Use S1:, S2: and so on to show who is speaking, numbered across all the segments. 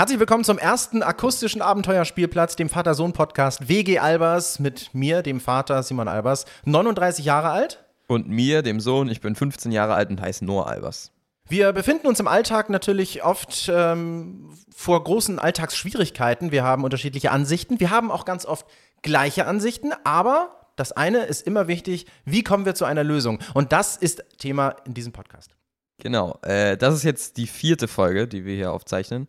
S1: Herzlich willkommen zum ersten akustischen Abenteuerspielplatz, dem Vater-Sohn-Podcast WG Albers mit mir, dem Vater Simon Albers, 39 Jahre alt.
S2: Und mir, dem Sohn, ich bin 15 Jahre alt und heiße Noah Albers.
S1: Wir befinden uns im Alltag natürlich oft ähm, vor großen Alltagsschwierigkeiten. Wir haben unterschiedliche Ansichten. Wir haben auch ganz oft gleiche Ansichten, aber das eine ist immer wichtig, wie kommen wir zu einer Lösung? Und das ist Thema in diesem Podcast.
S2: Genau, äh, das ist jetzt die vierte Folge, die wir hier aufzeichnen.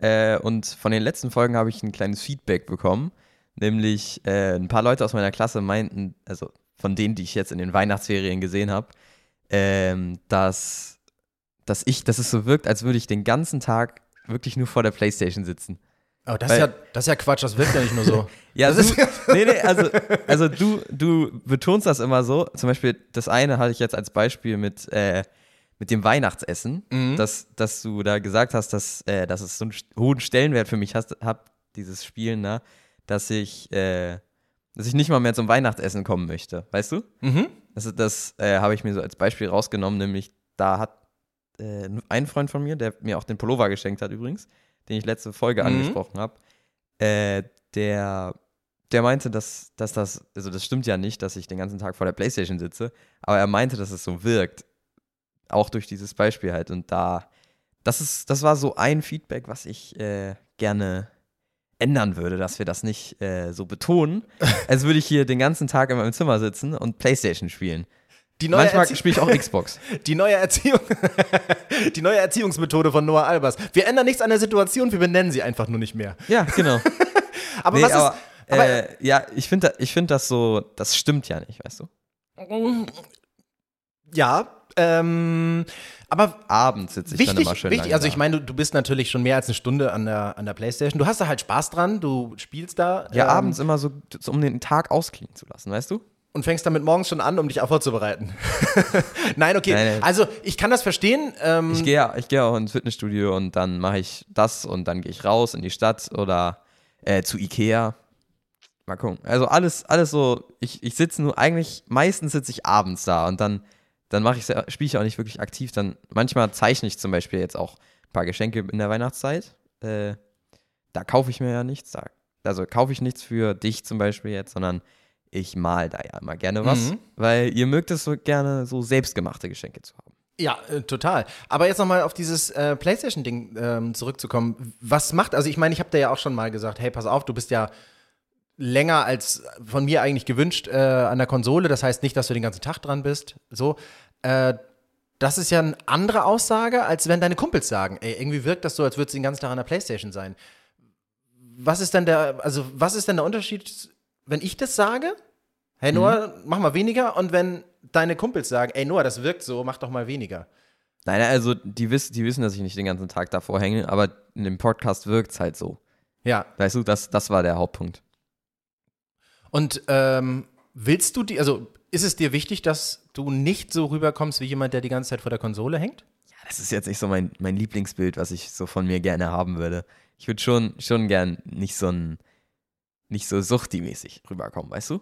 S2: Äh, und von den letzten Folgen habe ich ein kleines Feedback bekommen. Nämlich äh, ein paar Leute aus meiner Klasse meinten, also von denen, die ich jetzt in den Weihnachtsferien gesehen habe, ähm, dass, dass ich, dass es so wirkt, als würde ich den ganzen Tag wirklich nur vor der Playstation sitzen.
S1: Oh, das, Weil, ist ja, das ist ja Quatsch, das wirkt ja nicht nur so.
S2: ja, das du, ist nee, nee, also, also du, du betonst das immer so. Zum Beispiel, das eine hatte ich jetzt als Beispiel mit, äh, mit dem Weihnachtsessen, mhm. dass, dass du da gesagt hast, dass, äh, dass es so einen hohen Stellenwert für mich hast, hat, dieses Spielen, ne? dass ich, äh, dass ich nicht mal mehr zum Weihnachtsessen kommen möchte, weißt du? Mhm. Das, das äh, habe ich mir so als Beispiel rausgenommen, nämlich da hat äh, ein Freund von mir, der mir auch den Pullover geschenkt hat übrigens, den ich letzte Folge mhm. angesprochen habe, äh, der der meinte, dass, dass das, also das stimmt ja nicht, dass ich den ganzen Tag vor der Playstation sitze, aber er meinte, dass es so wirkt. Auch durch dieses Beispiel halt. Und da, das ist, das war so ein Feedback, was ich äh, gerne ändern würde, dass wir das nicht äh, so betonen, als würde ich hier den ganzen Tag in meinem Zimmer sitzen und Playstation spielen. Manchmal spiele ich auch Xbox.
S1: Die neue, Erziehung die neue Erziehungsmethode von Noah Albers. Wir ändern nichts an der Situation, wir benennen sie einfach nur nicht mehr.
S2: Ja, genau.
S1: aber nee, was aber,
S2: ist. Aber, äh, ja, ich finde ich find das so, das stimmt ja nicht, weißt du?
S1: Ja, ähm, aber
S2: abends sitze ich wichtig, dann immer schön
S1: wichtig, Also ich meine, du, du, bist natürlich schon mehr als eine Stunde an der, an der Playstation. Du hast da halt Spaß dran, du spielst da.
S2: Ja, ähm, abends immer so, so, um den Tag ausklingen zu lassen, weißt du?
S1: Und fängst damit morgens schon an, um dich auch vorzubereiten. nein, okay. Nein, nein. Also ich kann das verstehen.
S2: Ähm, ich gehe ich geh auch ins Fitnessstudio und dann mache ich das und dann gehe ich raus in die Stadt oder äh, zu Ikea. Mal gucken. Also alles, alles so, ich, ich sitze nur, eigentlich, meistens sitze ich abends da und dann dann mache ich spiele ich auch nicht wirklich aktiv. Dann manchmal zeichne ich zum Beispiel jetzt auch ein paar Geschenke in der Weihnachtszeit. Äh, da kaufe ich mir ja nichts. Da, also kaufe ich nichts für dich zum Beispiel jetzt, sondern ich mal da ja immer gerne was, mhm. weil ihr mögt es so gerne, so selbstgemachte Geschenke zu haben.
S1: Ja, äh, total. Aber jetzt nochmal auf dieses äh, PlayStation-Ding ähm, zurückzukommen. Was macht, also ich meine, ich habe dir ja auch schon mal gesagt, hey, pass auf, du bist ja länger als von mir eigentlich gewünscht äh, an der Konsole. Das heißt nicht, dass du den ganzen Tag dran bist. So. Äh, das ist ja eine andere Aussage, als wenn deine Kumpels sagen, ey, irgendwie wirkt das so, als würdest du den ganzen Tag an der Playstation sein. Was ist denn der, also was ist denn der Unterschied, wenn ich das sage? Hey Noah, mhm. mach mal weniger. Und wenn deine Kumpels sagen, ey Noah, das wirkt so, mach doch mal weniger.
S2: Nein, also die, wiss, die wissen, dass ich nicht den ganzen Tag davor hänge, aber in dem Podcast wirkt es halt so.
S1: Ja.
S2: Weißt du, das, das war der Hauptpunkt.
S1: Und ähm, willst du die, also ist es dir wichtig, dass du nicht so rüberkommst wie jemand, der die ganze Zeit vor der Konsole hängt?
S2: Ja, das ist jetzt nicht so mein, mein Lieblingsbild, was ich so von mir gerne haben würde. Ich würde schon, schon gern nicht so ein, nicht so suchti-mäßig rüberkommen, weißt du?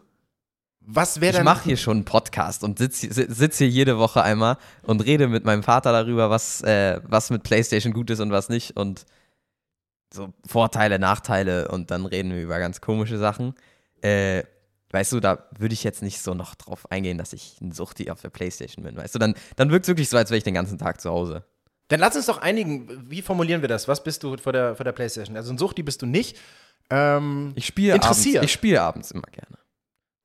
S1: Was wäre
S2: Ich mache hier schon einen Podcast und sitze sitz hier jede Woche einmal und rede mit meinem Vater darüber, was, äh, was mit PlayStation gut ist und was nicht und so Vorteile, Nachteile und dann reden wir über ganz komische Sachen äh, weißt du, da würde ich jetzt nicht so noch drauf eingehen, dass ich ein Suchti auf der Playstation bin, weißt du, dann, dann wirkt es wirklich so, als wäre ich den ganzen Tag zu Hause.
S1: Dann lass uns doch einigen, wie formulieren wir das? Was bist du vor der, vor der Playstation? Also ein Suchti bist du nicht. Ähm,
S2: ich spiele abends, ich spiele abends immer gerne.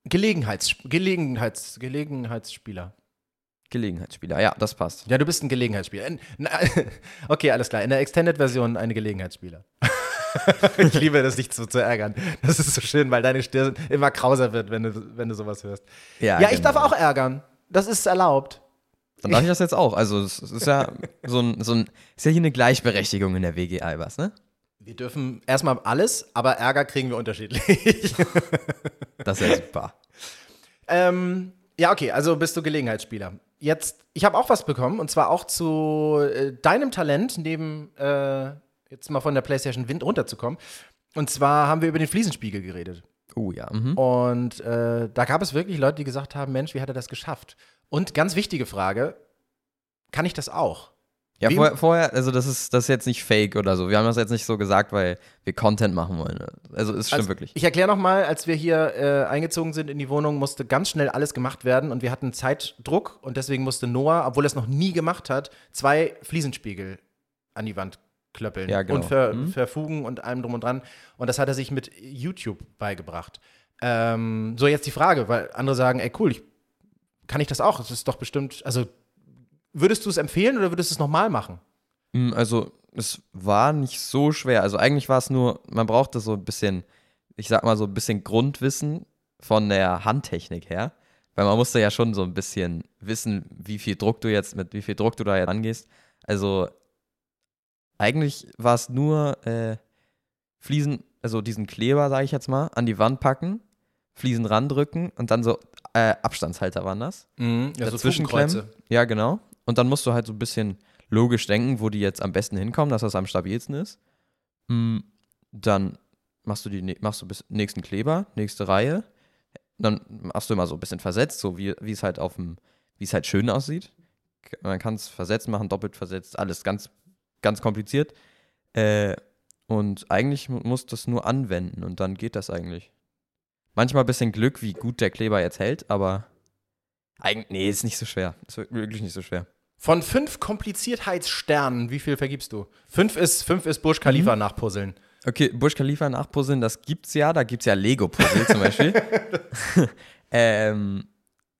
S1: Gelegenheits, Gelegenheits, Gelegenheitsspieler.
S2: Gelegenheitsspieler, ja, das passt.
S1: Ja, du bist ein Gelegenheitsspieler. Okay, alles klar. In der Extended-Version eine Gelegenheitsspieler. ich liebe das, dich zu, zu, ärgern. Das ist so schön, weil deine Stirn immer krauser wird, wenn du, wenn du sowas hörst. Ja, ja ich darf genau. auch ärgern. Das ist erlaubt.
S2: Dann darf ich das jetzt auch. Also, es ist ja so ein, so ein, ist ja hier eine Gleichberechtigung in der WG Albers, ne?
S1: Wir dürfen erstmal alles, aber Ärger kriegen wir unterschiedlich.
S2: das ist ja super.
S1: Ähm, ja, okay, also bist du Gelegenheitsspieler. Jetzt, ich habe auch was bekommen und zwar auch zu äh, deinem Talent neben äh, jetzt mal von der PlayStation Wind runterzukommen. Und zwar haben wir über den Fliesenspiegel geredet.
S2: Oh ja. Mhm.
S1: Und äh, da gab es wirklich Leute, die gesagt haben: Mensch, wie hat er das geschafft? Und ganz wichtige Frage: Kann ich das auch?
S2: Ja, vorher, vorher, also das ist, das ist jetzt nicht fake oder so. Wir haben das jetzt nicht so gesagt, weil wir Content machen wollen. Also es stimmt
S1: Also,
S2: wirklich.
S1: Ich erkläre nochmal, als wir hier äh, eingezogen sind in die Wohnung, musste ganz schnell alles gemacht werden und wir hatten Zeitdruck und deswegen musste Noah, obwohl er es noch nie gemacht hat, zwei Fliesenspiegel an die Wand klöppeln
S2: Ja, genau.
S1: und ver
S2: Mhm.
S1: verfugen und allem drum und dran. Und das hat er sich mit YouTube beigebracht. Ähm, so, jetzt die Frage, weil andere sagen, ey cool, ich, kann ich das auch? Das ist doch bestimmt, also würdest du es empfehlen oder würdest du es nochmal machen?
S2: Mm, Also, es war nicht so schwer. Also, eigentlich war es nur, man brauchte so ein bisschen, ich sag mal so ein bisschen Grundwissen von der Handtechnik her. Weil man musste ja schon so ein bisschen wissen, wie viel Druck du jetzt, mit wie viel Druck du da jetzt angehst. Also, eigentlich war es nur äh, Fliesen, also diesen Kleber, sage ich jetzt mal, an die Wand packen, Fliesen randrücken und dann so äh, Abstandshalter waren das.
S1: Mhm, ja, so
S2: dazwischen
S1: Fugenkreuze.
S2: klemmen. Ja, genau. Und dann musst du halt so ein bisschen logisch denken, wo die jetzt am besten hinkommen, dass das am stabilsten ist. Mm, Dann machst du die machst du bis nächsten Kleber, nächste Reihe. Dann machst du immer so ein bisschen versetzt, so wie es halt auf dem, wie es halt schön aussieht. Man kann es versetzt machen, doppelt versetzt, alles ganz, ganz kompliziert. Äh, und eigentlich mu- musst du es nur anwenden und dann geht das eigentlich. Manchmal ein bisschen Glück, wie gut der Kleber jetzt hält, aber eigentlich, nee, ist nicht so schwer. Ist wirklich nicht so schwer.
S1: Von fünf Kompliziertheitssternen, wie viel vergibst du? Fünf ist, fünf ist Burj Khalifa nachpuzzeln.
S2: Okay, Burj Khalifa nachpuzzeln, das gibt's ja. Da gibt's ja Lego-Puzzle zum Beispiel. ähm,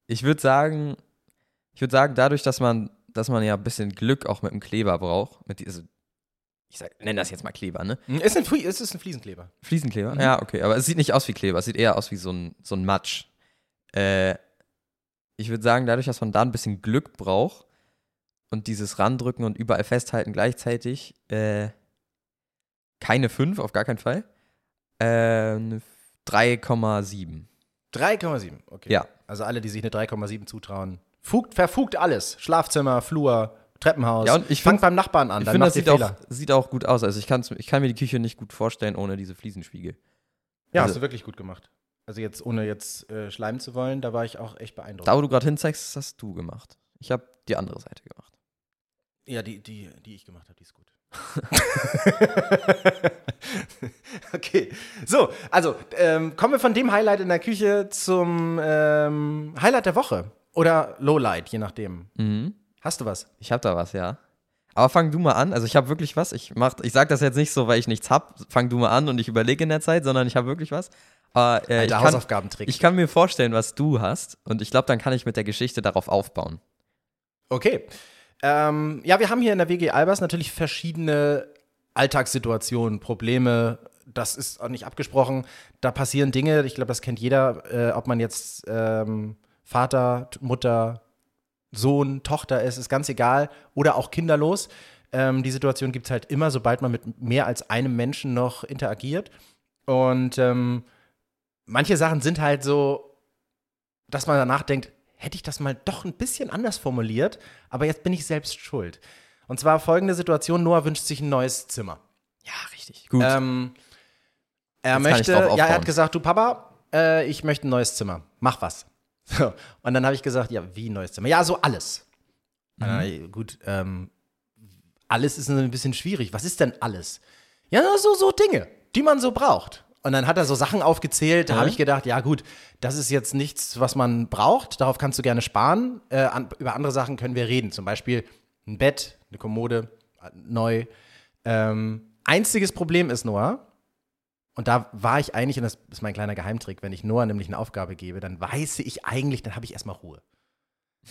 S2: ich würde sagen, ich würde sagen, dadurch, dass man, dass man ja ein bisschen Glück auch mit dem Kleber braucht, mit diese, ich sag, nenne das jetzt mal Kleber, ne?
S1: Hm, Ist ein, es ist ein Fliesenkleber.
S2: Fliesenkleber? Ja, okay, aber es sieht nicht aus wie Kleber, es sieht eher aus wie so ein, so ein Matsch. Äh, ich würde sagen, dadurch, dass man da ein bisschen Glück braucht und dieses Randrücken und überall festhalten gleichzeitig, äh, keine 5, auf gar keinen Fall. Äh, eine 3,7.
S1: 3,7, okay.
S2: Ja.
S1: Also alle, die sich eine 3,7 zutrauen. Fugt, verfugt alles. Schlafzimmer, Flur, Treppenhaus.
S2: Ja, und ich find-
S1: beim Nachbarn an,
S2: Ich finde, das sieht auch, sieht auch gut aus. Also ich, ich kann mir die Küche nicht gut vorstellen ohne diese Fliesenspiegel.
S1: ja,
S2: also-
S1: hast du wirklich gut gemacht. Also jetzt, ohne jetzt äh, schleimen zu wollen, da war ich auch echt beeindruckt.
S2: Da, wo du gerade hinzeigst, das hast du gemacht. Ich habe die andere Seite gemacht.
S1: Ja, die, die, die ich gemacht habe, die ist gut. okay, so, also ähm, kommen wir von dem Highlight in der Küche zum ähm, Highlight der Woche oder Lowlight, je nachdem.
S2: Mhm.
S1: Hast du was?
S2: Ich habe da was, ja. Aber fang du mal an. Also ich habe wirklich was. Ich mach, ich sag das jetzt nicht so, weil ich nichts hab. Fang du mal an und ich überlege in der Zeit, sondern ich habe wirklich was. Aber, äh, ich,
S1: Alter
S2: kann,
S1: Hausaufgabentrick.
S2: ich kann mir vorstellen, was du hast. Und ich glaube, dann kann ich mit der Geschichte darauf aufbauen.
S1: Okay. Ähm, ja, wir haben hier in der WG Albers natürlich verschiedene Alltagssituationen, Probleme. Das ist auch nicht abgesprochen. Da passieren Dinge, ich glaube, das kennt jeder, äh, ob man jetzt ähm, Vater, Mutter, Sohn, Tochter ist, ist ganz egal. Oder auch kinderlos. Ähm, die Situation gibt es halt immer, sobald man mit mehr als einem Menschen noch interagiert. Und ähm, manche Sachen sind halt so, dass man danach denkt, hätte ich das mal doch ein bisschen anders formuliert, aber jetzt bin ich selbst schuld. Und zwar folgende Situation: Noah wünscht sich ein neues Zimmer.
S2: Ja, richtig. Gut.
S1: Ähm, er
S2: Jetzt
S1: möchte, ja, er hat gesagt, du Papa, äh, ich möchte ein neues Zimmer. Mach was. So. Und dann habe ich gesagt, ja, wie ein neues Zimmer? Ja, so alles.
S2: Mhm.
S1: Äh, gut, ähm, alles ist ein bisschen schwierig. Was ist denn alles? Ja, so, so Dinge, die man so braucht. Und dann hat er so Sachen aufgezählt, da
S2: Mhm.
S1: habe ich gedacht, ja gut, das ist jetzt nichts, was man braucht, darauf kannst du gerne sparen. Äh, an, über andere Sachen können wir reden, zum Beispiel ein Bett, eine Kommode, äh, neu. Ähm, einziges Problem ist, Noah, und da war ich eigentlich, und das ist mein kleiner Geheimtrick, wenn ich Noah nämlich eine Aufgabe gebe, dann weiß ich eigentlich, dann habe ich erstmal Ruhe.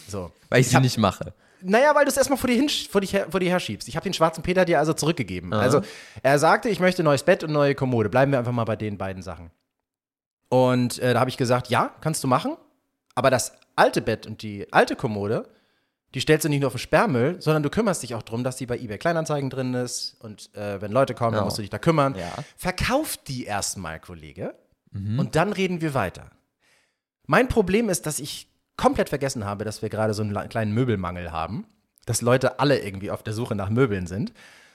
S1: So.
S2: weil ich sie
S1: hab-
S2: nicht mache.
S1: Naja, weil du es erstmal vor dir, hin, vor, dich her, vor dir herschiebst. Ich habe den schwarzen Peter dir also zurückgegeben.
S2: Aha.
S1: Also, er sagte, ich möchte neues Bett und neue Kommode. Bleiben wir einfach mal bei den beiden Sachen. Und äh, da habe ich gesagt, ja, kannst du machen. Aber das alte Bett und die alte Kommode, die stellst du nicht nur auf den Sperrmüll, sondern du kümmerst dich auch darum, dass die bei eBay Kleinanzeigen drin ist. Und äh, wenn Leute kommen, dann
S2: Ja.
S1: musst du dich da kümmern.
S2: Ja.
S1: Verkauf die erstmal, Kollege.
S2: Mhm.
S1: Und dann reden wir weiter. Mein Problem ist, dass ich komplett vergessen habe, dass wir gerade so einen kleinen Möbelmangel haben. Dass Leute alle irgendwie auf der Suche nach Möbeln sind.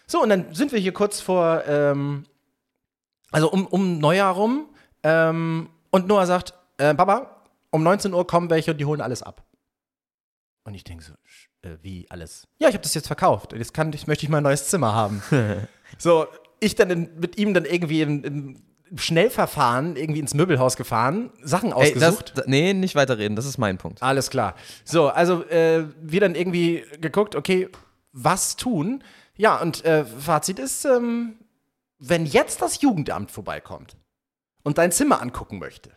S1: So, und dann sind wir hier kurz vor, ähm, also um, um Neujahr rum. Ähm, und Noah sagt, äh, Papa, um 19 Uhr kommen welche und die holen alles ab. Und ich denke so, äh, wie alles? Ja, ich habe das jetzt verkauft. Jetzt, kann, jetzt möchte ich mal ein neues Zimmer haben. so, ich dann in, mit ihm dann irgendwie im, im Schnellverfahren irgendwie ins Möbelhaus gefahren, Sachen
S2: Ey, das,
S1: ausgesucht.
S2: da- nee, nicht weiterreden, das ist mein Punkt.
S1: Alles klar. So, also äh, wir dann irgendwie geguckt, okay, was tun? Ja, und äh, Fazit ist, ähm, wenn jetzt das Jugendamt vorbeikommt und dein Zimmer angucken möchte,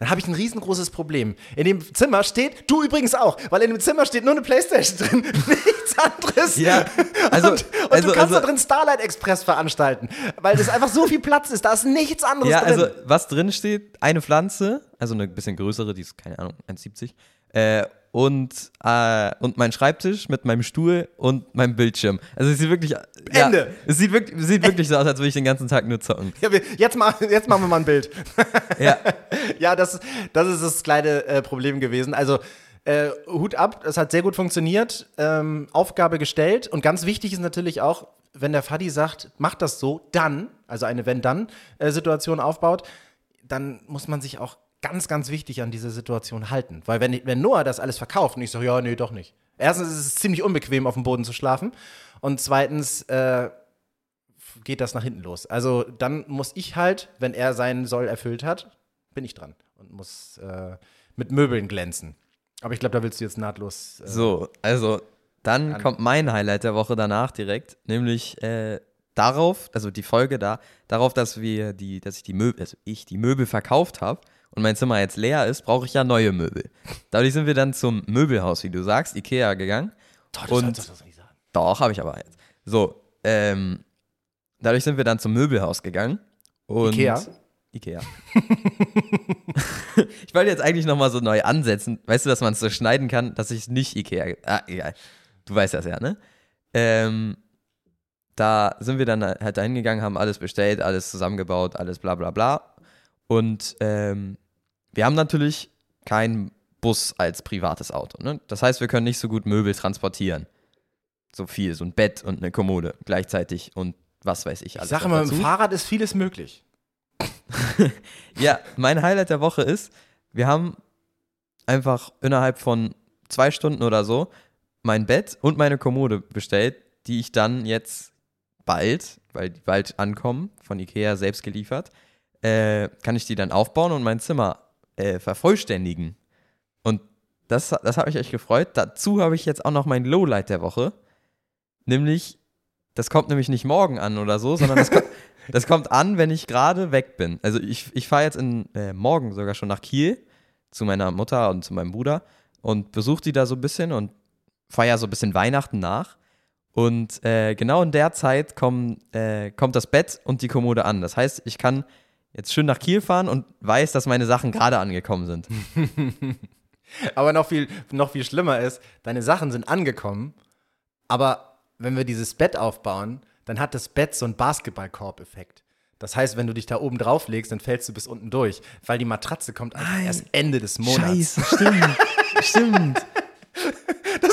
S1: dann habe ich ein riesengroßes Problem. In dem Zimmer steht, du übrigens auch, weil in dem Zimmer steht nur eine Playstation drin, nichts anderes.
S2: Ja, also-
S1: und, und
S2: also-
S1: du kannst
S2: also-
S1: da drin Starlight Express veranstalten, weil das einfach so viel Platz ist, da ist nichts anderes
S2: Ja,
S1: drin.
S2: also was drin steht, eine Pflanze, also eine bisschen größere, die ist, keine Ahnung, 1,70. Äh, und, äh, und mein Schreibtisch mit meinem Stuhl und meinem Bildschirm. Also es sieht wirklich.
S1: Ende.
S2: Ja, es sieht wirklich, es sieht wirklich so aus, als würde ich den ganzen Tag nur zocken.
S1: ja, wir, jetzt, mal, jetzt machen wir mal ein Bild.
S2: Ja.
S1: Ja, das, das ist das kleine äh, Problem gewesen. Also äh, Hut ab, es hat sehr gut funktioniert, ähm, Aufgabe gestellt und ganz wichtig ist natürlich auch, wenn der Fadi sagt, mach das so, dann, also eine Wenn-Dann-Situation aufbaut, dann muss man sich auch ganz, ganz wichtig an diese Situation halten. Weil wenn, wenn Noah das alles verkauft und ich sage, ja, nee, doch nicht. Erstens ist es ziemlich unbequem, auf dem Boden zu schlafen und zweitens äh, geht das nach hinten los. Also dann muss ich halt, wenn er seinen Soll erfüllt hat, bin ich dran und muss äh, mit Möbeln glänzen. Aber ich glaube, da willst du jetzt nahtlos. Äh,
S2: So, also dann
S1: An-
S2: kommt mein Highlight der Woche danach direkt, nämlich äh, darauf, also die Folge da, darauf, dass wir die, dass ich die Möbel, also ich die Möbel verkauft habe und mein Zimmer jetzt leer ist, brauche ich ja neue Möbel. Dadurch sind wir dann zum Möbelhaus, wie du sagst, Ikea gegangen.
S1: Toll, das
S2: und-
S1: sollst du doch nicht sagen.
S2: Doch, habe ich aber jetzt. So, ähm, dadurch sind wir dann zum Möbelhaus gegangen. Und
S1: Ikea?
S2: Ikea. ich wollte jetzt eigentlich nochmal so neu ansetzen. Weißt du, dass man es so schneiden kann, dass ich nicht Ikea. Ah, egal. Du weißt das ja, ne? Ähm, da sind wir dann halt dahin gegangen, haben alles bestellt, alles zusammengebaut, alles bla bla bla. Und ähm, wir haben natürlich keinen Bus als privates Auto. Ne? Das heißt, wir können nicht so gut Möbel transportieren. So viel, so ein Bett und eine Kommode gleichzeitig und was weiß ich
S1: Ich
S2: alles.
S1: sage
S2: noch
S1: immer, mit dem Fahrrad ist vieles möglich.
S2: Ja, mein Highlight der Woche ist, wir haben einfach innerhalb von zwei Stunden oder so mein Bett und meine Kommode bestellt, die ich dann jetzt bald, weil die bald ankommen, von Ikea selbst geliefert, äh, kann ich die dann aufbauen und mein Zimmer äh, vervollständigen. Und das, das hat mich echt gefreut. Dazu habe ich jetzt auch noch mein Lowlight der Woche, nämlich, das kommt nämlich nicht morgen an oder so, sondern das kommt, das kommt an, wenn ich gerade weg bin. Also ich, ich fahre jetzt in, äh, morgen sogar schon nach Kiel zu meiner Mutter und zu meinem Bruder und besuche die da so ein bisschen und feiere so ein bisschen Weihnachten nach. Und äh, genau in der Zeit kommen, äh, kommt das Bett und die Kommode an. Das heißt, ich kann jetzt schön nach Kiel fahren und weiß, dass meine Sachen gerade angekommen sind.
S1: Aber noch viel, noch viel schlimmer ist, deine Sachen sind angekommen, aber wenn wir dieses Bett aufbauen, dann hat das Bett so einen Basketballkorb-Effekt. Das heißt, wenn du dich da oben drauf legst, dann fällst du bis unten durch, weil die Matratze kommt erst Ende des Monats.
S2: stimmt. stimmt.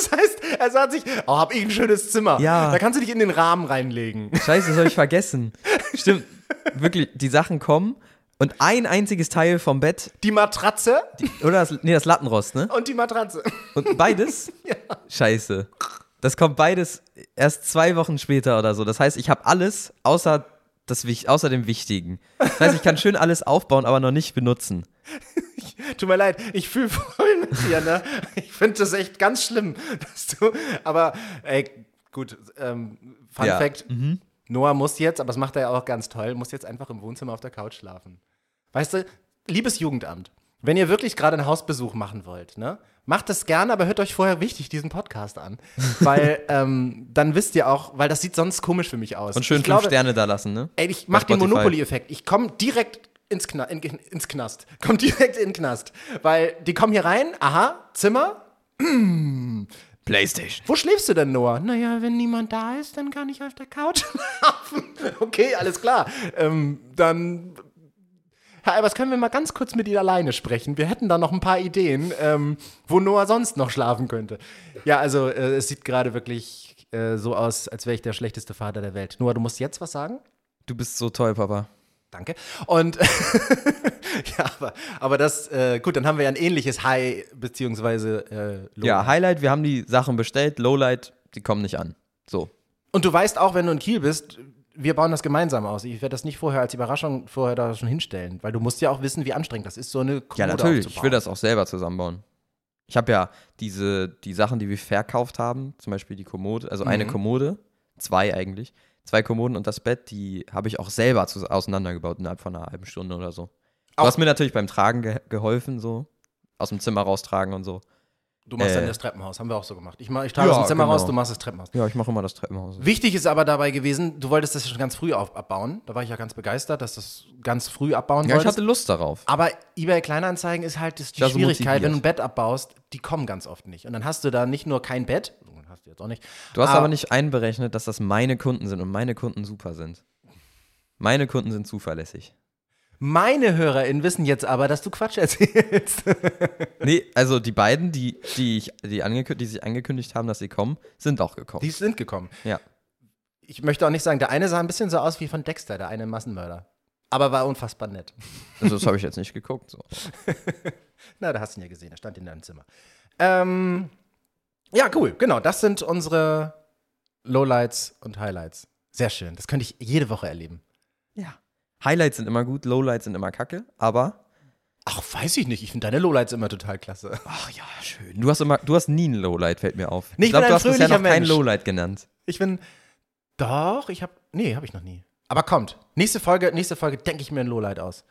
S1: Das heißt, er sagt sich, oh, hab ich ein schönes Zimmer.
S2: Ja.
S1: Da kannst du dich in den Rahmen reinlegen.
S2: Scheiße, das habe ich vergessen. Stimmt. Wirklich, die Sachen kommen und ein einziges Teil vom Bett,
S1: Die Matratze
S2: oder das, nee, das Lattenrost, ne?
S1: und die Matratze.
S2: Und beides? Scheiße. Das kommt beides erst zwei Wochen später oder so. Das heißt, ich habe alles außer, das, außer dem Wichtigen. Das heißt, ich kann schön alles aufbauen, aber noch nicht benutzen.
S1: Tut mir leid, ich fühle voll mit dir, ne? Ich finde das echt ganz schlimm, dass du. Aber, ey, gut, ähm, Fun
S2: Ja.
S1: Fact: Noah muss jetzt, aber das macht er ja auch ganz toll, muss jetzt einfach im Wohnzimmer auf der Couch schlafen. Weißt du, liebes Jugendamt, wenn ihr wirklich gerade einen Hausbesuch machen wollt, ne? Macht das gerne, aber hört euch vorher wichtig diesen Podcast an. Weil ähm, dann wisst ihr auch, weil das sieht sonst komisch für mich aus.
S2: Und schön
S1: ich
S2: fünf
S1: glaube,
S2: Sterne da lassen, ne?
S1: Ey, ich mach den. Monopoly-Effekt. Ich komme direkt ins, Kna in, ins Knast. Komm direkt in den Knast. Weil die kommen hier rein, aha, Zimmer.
S2: Playstation.
S1: Wo schläfst du denn, Noah? Naja, wenn niemand da ist, dann kann ich auf der Couch schlafen. okay, alles klar. Ähm, dann. Herr Albers, können wir mal ganz kurz mit Ihnen alleine sprechen? Wir hätten da noch ein paar Ideen, ähm, wo Noah sonst noch schlafen könnte. Ja, also äh, es sieht gerade wirklich äh, so aus, als wäre ich der schlechteste Vater der Welt. Noah, du musst jetzt was sagen?
S2: Du bist so toll, Papa.
S1: Danke. Und ja, aber, aber das, äh, gut, dann haben wir ja ein ähnliches High beziehungsweise äh, Lowlight.
S2: Ja, Highlight, wir haben die Sachen bestellt, Lowlight, die kommen nicht an. So.
S1: Und du weißt auch, wenn du in Kiel bist, wir bauen das gemeinsam aus. Ich werde das nicht vorher als Überraschung vorher da schon hinstellen, weil du musst ja auch wissen, wie anstrengend das ist, so eine Kommode
S2: Ja, natürlich. Ich
S1: aufzubauen.
S2: will das auch selber zusammenbauen. Ich habe ja diese, die Sachen, die wir verkauft haben, zum Beispiel die Kommode, also eine
S1: Mhm.
S2: Kommode, zwei eigentlich, zwei Kommoden und das Bett, die habe ich auch selber zu, auseinandergebaut innerhalb von einer halben Stunde oder so. Du
S1: Auch-
S2: hast mir natürlich beim Tragen ge geholfen, so aus dem Zimmer raustragen und so.
S1: Du machst
S2: Äh.
S1: dann das Treppenhaus, haben wir auch so gemacht. Ich, mach, ich trage
S2: Ja,
S1: aus dem Zimmer
S2: genau.
S1: raus, du machst das Treppenhaus.
S2: Ja, ich mache immer das Treppenhaus.
S1: Wichtig ist aber dabei gewesen, du wolltest das ja schon ganz früh auf, abbauen. Da war ich ja ganz begeistert, dass du das ganz früh abbauen
S2: Ja, ich hatte Lust darauf.
S1: aber eBay Kleinanzeigen ist halt das, die
S2: war so
S1: Schwierigkeit, wenn du ein. Bett abbaust, die kommen ganz oft nicht. Und dann hast du da nicht nur kein Bett, hast du jetzt auch nicht.
S2: Du hast
S1: Ah.
S2: aber nicht einberechnet, dass das meine Kunden sind und meine Kunden super sind. Meine Kunden sind zuverlässig.
S1: Meine HörerInnen wissen jetzt aber, dass du Quatsch erzählst.
S2: Nee, also die beiden, die, die, ich, die, angekündigt, die sich angekündigt haben, dass sie kommen, sind auch gekommen.
S1: Die sind gekommen.
S2: ja.
S1: Ich möchte auch nicht sagen, der eine sah ein bisschen so aus wie von Dexter, der eine Massenmörder. Aber war unfassbar nett.
S2: Also das habe ich jetzt nicht geguckt. So.
S1: Na, da hast du ihn ja gesehen, er stand in deinem Zimmer. Ähm, ja, cool, genau. Das sind unsere Lowlights und Highlights. Sehr schön. Das könnte ich jede Woche erleben.
S2: Ja. Highlights sind immer gut, Lowlights sind immer kacke, aber.
S1: Ach, weiß ich nicht. Ich finde deine Lowlights immer total klasse.
S2: Ach ja, schön. Du hast immer, du hast nie ein Lowlight, fällt mir auf.
S1: Nee, ich
S2: ich glaube, du hast bisher noch kein. Lowlight genannt.
S1: Ich bin. Doch, ich habe. Nee, habe ich noch nie. Aber kommt. Nächste Folge, nächste Folge denke ich mir ein Lowlight aus.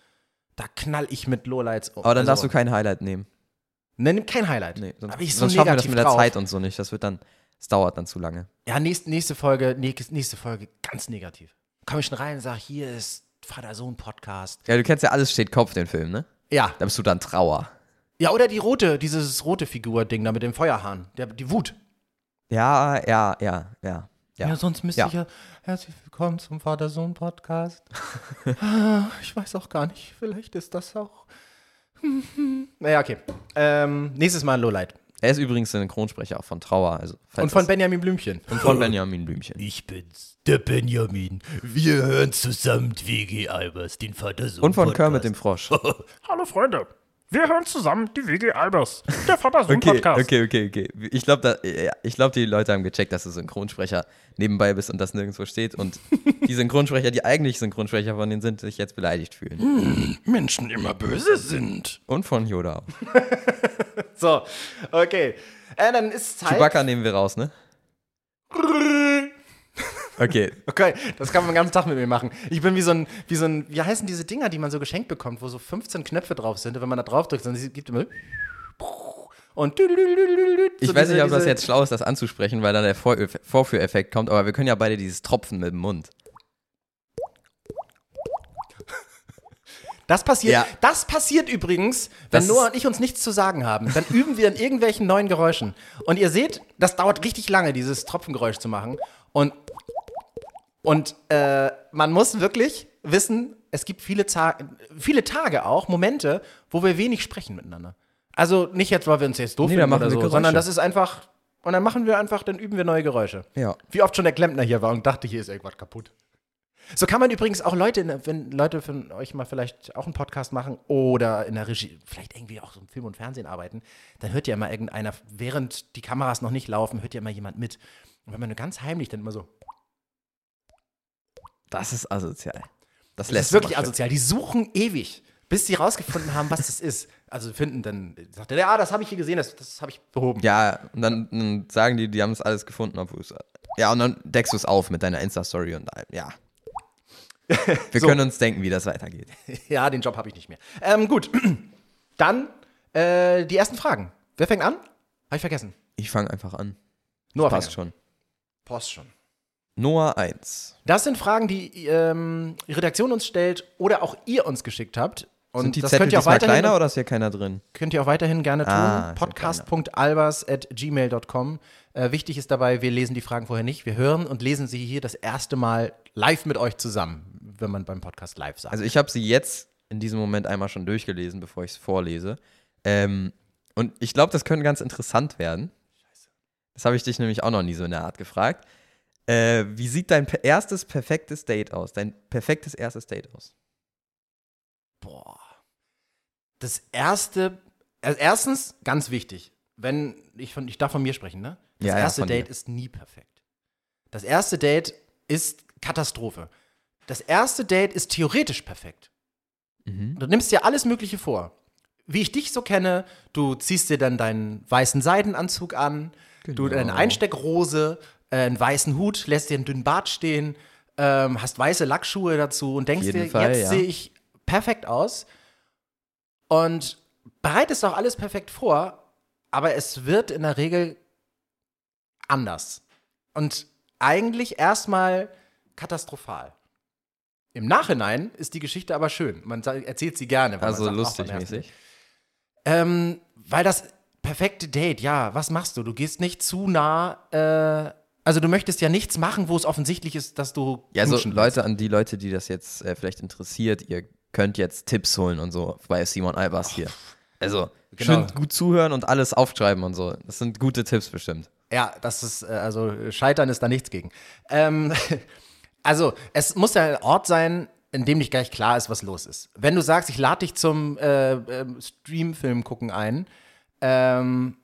S1: Da knall ich mit Lowlights um.
S2: Aber dann
S1: Also,
S2: darfst du kein Highlight nehmen.
S1: Nee, nimm kein Highlight.
S2: Nee, sonst,
S1: Aber ich so
S2: sonst schaffen wir das mit der
S1: drauf.
S2: Zeit und so nicht. Das wird dann, es dauert dann zu lange.
S1: Ja, nächste, nächste Folge, nächste, Folge ganz negativ. Komm ich schon rein und sag, hier ist Vater-Sohn-Podcast.
S2: Ja, du kennst ja alles steht Kopf, den Film, ne?
S1: Ja.
S2: Da bist du dann Trauer.
S1: Ja, oder die rote, dieses rote Figur-Ding da mit dem Feuerhahn. Der, die Wut.
S2: Ja, ja, ja, ja. Ja.
S1: sonst müsste
S2: Ja.
S1: ich ja. Herzlich willkommen zum Vater-Sohn-Podcast. Ich weiß auch gar nicht, vielleicht ist das auch. naja, okay. Ähm, nächstes Mal ein Lowlight.
S2: Er ist übrigens der Synchronsprecher auch von Trauer. Also,
S1: Und von Benjamin Blümchen.
S2: und von Benjamin Blümchen.
S3: Ich bin's, der Benjamin. Wir hören zusammen WG Albers, den Vater Sohn
S2: Und von
S3: Podcast.
S2: Kermit dem Frosch.
S4: Hallo Freunde, wir hören zusammen die WG Albers, der Vater-Sohn
S2: Okay, okay, okay, okay. Ich glaube, ja, ich glaub, die Leute haben gecheckt, dass du Synchronsprecher nebenbei bist und das nirgendwo steht. Und die Synchronsprecher, die eigentlich Synchronsprecher von denen sind, sich jetzt beleidigt fühlen.
S3: Menschen immer böse sind.
S2: Und von Yoda.
S1: So, okay. Äh, dann ist Zeit.
S2: Chewbacca nehmen wir raus, ne? Okay.
S1: Okay, das kann man den ganzen Tag mit mir machen. Ich bin wie so ein, wie so ein, wie heißen diese Dinger, die man so geschenkt bekommt, wo so 15 Knöpfe drauf sind und wenn man da drauf drückt, dann gibt immer und
S2: Ich weiß nicht, ob das jetzt schlau ist, das anzusprechen, weil dann der Vor Vorführeffekt kommt, aber wir können ja beide dieses Tropfen mit dem Mund.
S1: Das passiert,
S2: Ja.
S1: das passiert übrigens, wenn
S2: Das
S1: Noah und ich uns nichts zu sagen haben. Dann üben wir in irgendwelchen neuen Geräuschen. Und ihr seht, das dauert richtig lange, dieses Tropfengeräusch zu machen. Und, und äh, man muss wirklich wissen, es gibt viele, Ta viele Tage auch, Momente, wo wir wenig sprechen miteinander. Also nicht jetzt, weil wir uns jetzt doof
S2: Nee,
S1: finden
S2: machen
S1: oder so, sondern das ist einfach, und dann machen wir einfach, dann üben wir neue Geräusche.
S2: Ja.
S1: Wie oft schon der Klempner hier war und dachte, hier ist irgendwas kaputt. So kann man übrigens auch Leute, wenn Leute von euch mal vielleicht auch einen Podcast machen oder in der Regie, vielleicht irgendwie auch so im Film und Fernsehen arbeiten, dann hört ja immer irgendeiner, während die Kameras noch nicht laufen, hört ja immer jemand mit. Und wenn man nur ganz heimlich dann immer so,
S2: Das ist asozial. Das,
S1: das
S2: lässt
S1: ist wirklich asozial. Die suchen ewig, bis sie rausgefunden haben, was das ist. Also finden, dann sagt er, ja, das habe ich hier gesehen, das, das habe ich behoben.
S2: Ja, und dann, dann sagen die, die haben es alles gefunden, obwohl es. Ja, und dann deckst du es auf mit deiner Insta-Story und allem. Ja. Wir
S1: So.
S2: können uns denken, wie das weitergeht.
S1: Ja, den Job habe ich nicht mehr. Ähm, gut, dann äh, die ersten Fragen. Wer fängt an? Habe ich vergessen.
S2: Ich fange einfach an.
S1: Noah
S2: Passt
S1: an.
S2: schon.
S1: Post schon.
S2: Noah 1.
S1: Das sind Fragen, die ähm, die Redaktion uns stellt oder auch ihr uns geschickt habt. Und
S2: Sind die
S1: das
S2: Zettel
S1: könnt ihr, auch weiterhin,
S2: kleiner oder ist hier keiner drin?
S1: könnt ihr auch weiterhin gerne tun.
S2: Ah, ist ja
S1: Podcast.albers.gmail.com. Äh, wichtig ist dabei, wir lesen die Fragen vorher nicht. Wir hören und lesen sie hier das erste Mal live mit euch zusammen, wenn man beim Podcast live sagt.
S2: Also ich habe sie jetzt in diesem Moment einmal schon durchgelesen, bevor ich es vorlese. Ähm, und ich glaube, das könnte ganz interessant werden. Das habe ich dich nämlich auch noch nie so in der Art gefragt. Äh, wie sieht dein erstes perfektes Date aus? Dein perfektes erstes Date aus?
S1: Boah. Das erste, also erstens, ganz wichtig, wenn, ich, von, ich darf von mir sprechen, ne? Das
S2: Ja, ja,
S1: erste
S2: dir.
S1: Date ist nie perfekt. Das erste Date ist Katastrophe. Das erste Date ist theoretisch perfekt.
S2: Mhm.
S1: Du nimmst dir alles Mögliche vor. Wie ich dich so kenne, du ziehst dir dann deinen weißen Seidenanzug an, du
S2: Genau.
S1: deine Einsteckrose, äh, einen weißen Hut, lässt dir einen dünnen Bart stehen, ähm, hast weiße Lackschuhe dazu und denkst dir,
S2: Fall,
S1: jetzt
S2: ja.
S1: sehe ich perfekt aus und bereitest auch alles perfekt vor, aber es wird in der Regel anders. Und eigentlich erstmal katastrophal. Im Nachhinein ist die Geschichte aber schön. Man erzählt sie gerne.
S2: Also
S1: sagt,
S2: lustig mäßig.
S1: ähm, weil das perfekte Date, ja, was machst du? Du gehst nicht zu nah, äh, also du möchtest ja nichts machen, wo es offensichtlich ist, dass du
S2: Ja, also Leute, an die Leute, die das jetzt äh, vielleicht interessiert, ihr könnt jetzt Tipps holen und so bei Simon Albers hier. Also
S1: Genau.
S2: schön gut zuhören und alles aufschreiben und so. Das sind gute Tipps bestimmt.
S1: Ja, das ist, äh, also Scheitern ist da nichts gegen. Ähm, also, es muss ja ein Ort sein, in dem nicht gleich klar ist, was los ist. Wenn du sagst, ich lade dich zum äh, ähm, Streamfilm gucken ein, ähm,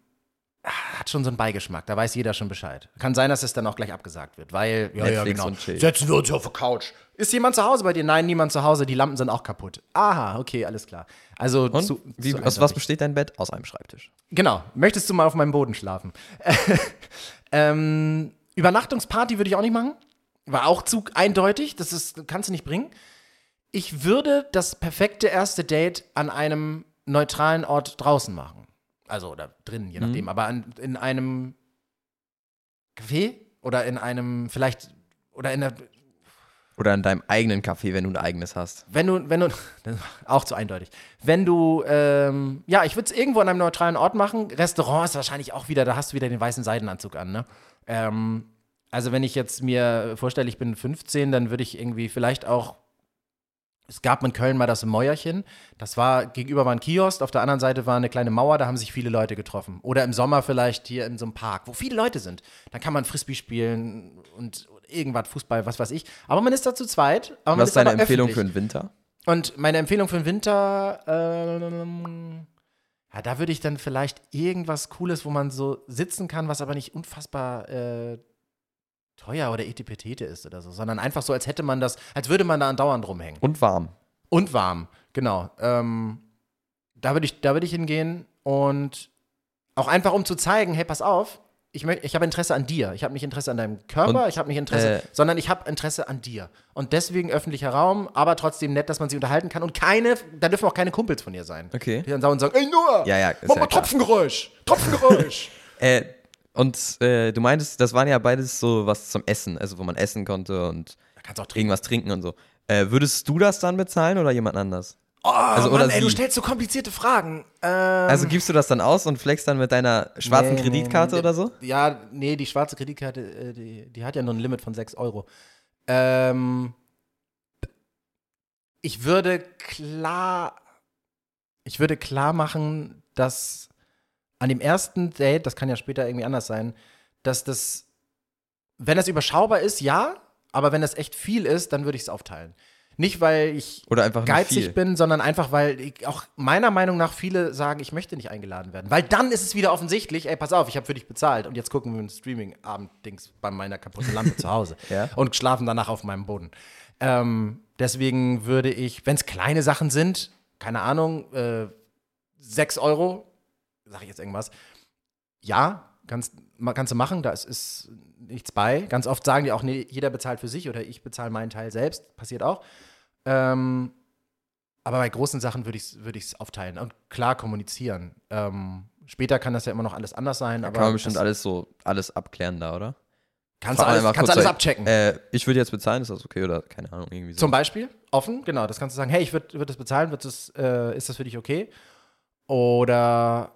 S1: hat schon so einen Beigeschmack, da weiß jeder schon Bescheid. Kann sein, dass es dann auch gleich abgesagt wird, weil, ja, ja, genau. Setzen wir uns auf die Couch. Ist jemand zu Hause bei dir? Nein, niemand zu Hause, die Lampen sind auch kaputt. Aha, okay, alles klar. Also,
S2: Und
S1: zu,
S2: wie,
S1: zu
S2: aus was besteht dein Bett? Aus einem Schreibtisch.
S1: Genau. Möchtest du mal auf meinem Boden schlafen? ähm, Übernachtungsparty würde ich auch nicht machen. War auch zu eindeutig. Das ist, kannst du nicht bringen. Ich würde das perfekte erste Date an einem neutralen Ort draußen machen. Also, oder drinnen, je nachdem. Aber an, in einem Café oder in einem, vielleicht, oder in der,
S2: Oder in deinem eigenen Café, wenn du ein eigenes hast.
S1: wenn du, wenn du, auch zu eindeutig. Wenn du, ähm, ja, ich würde es irgendwo an einem neutralen Ort machen. Restaurant ist wahrscheinlich auch wieder, da hast du wieder den weißen Seidenanzug an, ne? Ähm, also wenn ich jetzt mir vorstelle, ich bin 15, dann würde ich irgendwie vielleicht auch, es gab in Köln mal das Mäuerchen, das war, gegenüber war ein Kiosk, auf der anderen Seite war eine kleine Mauer, da haben sich viele Leute getroffen. Oder im Sommer vielleicht hier in so einem Park, wo viele Leute sind. Da kann man Frisbee spielen und irgendwas, Fußball, was weiß ich. Aber man ist da zu zweit.
S2: Was ist deine Empfehlung
S1: öffentlich.
S2: für den Winter?
S1: Und meine Empfehlung für den Winter, ähm, ja, da würde ich dann vielleicht irgendwas Cooles, wo man so sitzen kann, was aber nicht unfassbar äh, teuer oder etipetete ist oder so, sondern einfach so, als hätte man das, als würde man da andauernd rumhängen.
S2: Und warm.
S1: Und warm, genau. Ähm, da würde ich, da würde ich hingehen und auch einfach, um zu zeigen, hey, pass auf, ich, ich habe Interesse an dir. Ich habe nicht Interesse an deinem Körper,
S2: Und,
S1: ich habe nicht Interesse,
S2: äh,
S1: sondern ich habe Interesse an dir. Und deswegen öffentlicher Raum, aber trotzdem nett, dass man sich unterhalten kann. Und keine, da dürfen auch keine Kumpels von ihr sein.
S2: Okay.
S1: Die dann sagen, ey Noah,
S2: Ja, ja,
S1: mach
S2: ja
S1: mal
S2: klar.
S1: Tropfengeräusch, Tropfengeräusch.
S2: Äh, und äh, du meintest, das waren ja beides so was zum Essen, also wo man essen konnte und
S1: trinken.
S2: irgendwas trinken und so. Äh, würdest du das dann bezahlen oder jemand anders?
S1: Oh,
S2: Also,
S1: Mann,
S2: oder
S1: ey, du stellst so komplizierte Fragen. Ähm,
S2: Also gibst du das dann aus und flexst dann mit deiner schwarzen
S1: Nee,
S2: Kreditkarte
S1: nee,
S2: oder so?
S1: Ja, nee, die schwarze Kreditkarte, äh, die, die hat ja nur ein Limit von 6 Euro. Ähm, ich würde klar, ich würde klar machen, dass an dem ersten Date, das kann ja später irgendwie anders sein, dass das, wenn das überschaubar ist, ja, aber wenn das echt viel ist, dann würde ich es aufteilen. Nicht, weil ich
S2: Oder einfach nicht
S1: geizig bin, sondern einfach, weil ich auch meiner Meinung nach viele sagen, ich möchte nicht eingeladen werden. Weil dann ist es wieder offensichtlich, ey, pass auf, ich habe für dich bezahlt und jetzt gucken wir ein Streaming-Abend-Dings bei meiner kaputten Lampe zu Hause
S2: Ja.
S1: und schlafen danach auf meinem Boden. Ähm, deswegen würde ich, wenn es kleine Sachen sind, keine Ahnung, äh, 6 Euro, sage ich jetzt irgendwas, ja, kannst, kannst du machen, da ist, ist nichts bei. Ganz oft sagen die auch, nee, jeder bezahlt für sich oder ich bezahle meinen Teil selbst, passiert auch. Ähm, aber bei großen Sachen würde ich es würd ich's aufteilen und klar kommunizieren. Ähm, später kann das ja immer noch alles anders sein, aber
S2: Kann man bestimmt alles so, alles abklären da, oder?
S1: kannst du alles, kannst alles abchecken.
S2: Äh, ich würde jetzt bezahlen, ist das okay oder keine Ahnung, irgendwie so.
S1: Zum Beispiel, offen, genau, das kannst du sagen, hey, ich würde würd das bezahlen, wird das, äh, ist das für dich okay? Oder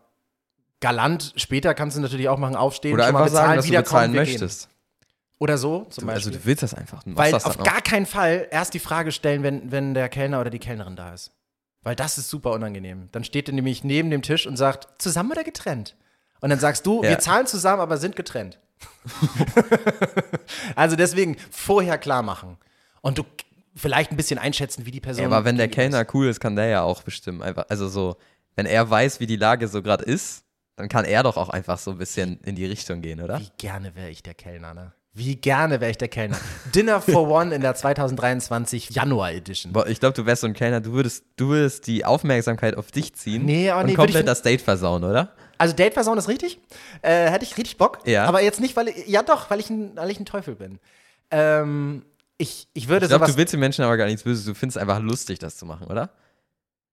S1: galant, später kannst du natürlich auch machen, aufstehen,
S2: oder einfach sagen,
S1: bezahlen,
S2: dass du bezahlen
S1: gehen.
S2: möchtest.
S1: Oder so, zum Beispiel.
S2: also du willst das einfach.
S1: Weil
S2: das
S1: auf
S2: auch.
S1: gar keinen Fall erst die Frage stellen, wenn, wenn der Kellner oder die Kellnerin da ist. Weil das ist super unangenehm. Dann steht er nämlich neben dem Tisch und sagt, zusammen oder getrennt? Und dann sagst du,
S2: Ja.
S1: wir zahlen zusammen, aber sind getrennt. also deswegen vorher klar machen. Und du vielleicht ein bisschen einschätzen, wie die Person.
S2: Ja, aber wenn der
S1: gegenüber ist.
S2: Kellner cool ist, kann der ja auch bestimmen. Einfach, also so, wenn er weiß, wie die Lage so gerade ist, dann kann er doch auch einfach so ein bisschen in die Richtung gehen, oder?
S1: Wie gerne wäre ich der Kellner, ne? Wie gerne wäre ich der Kellner. Dinner for One in der 2023 Januar Edition.
S2: Boah, ich glaube, du wärst so ein Kellner, du würdest, du würdest die Aufmerksamkeit auf dich ziehen
S1: Nee,
S2: und
S1: nee, ich
S2: komplett das Date versauen, oder?
S1: Also Date versauen ist richtig. Äh, hätte ich richtig Bock.
S2: Ja.
S1: Aber jetzt nicht, weil ich, ja doch, weil ich ein, weil ich ein Teufel bin. Ähm, ich, ich würde
S2: Ich glaube, du willst den Menschen aber gar nichts Böses, du findest einfach lustig, das zu machen, oder?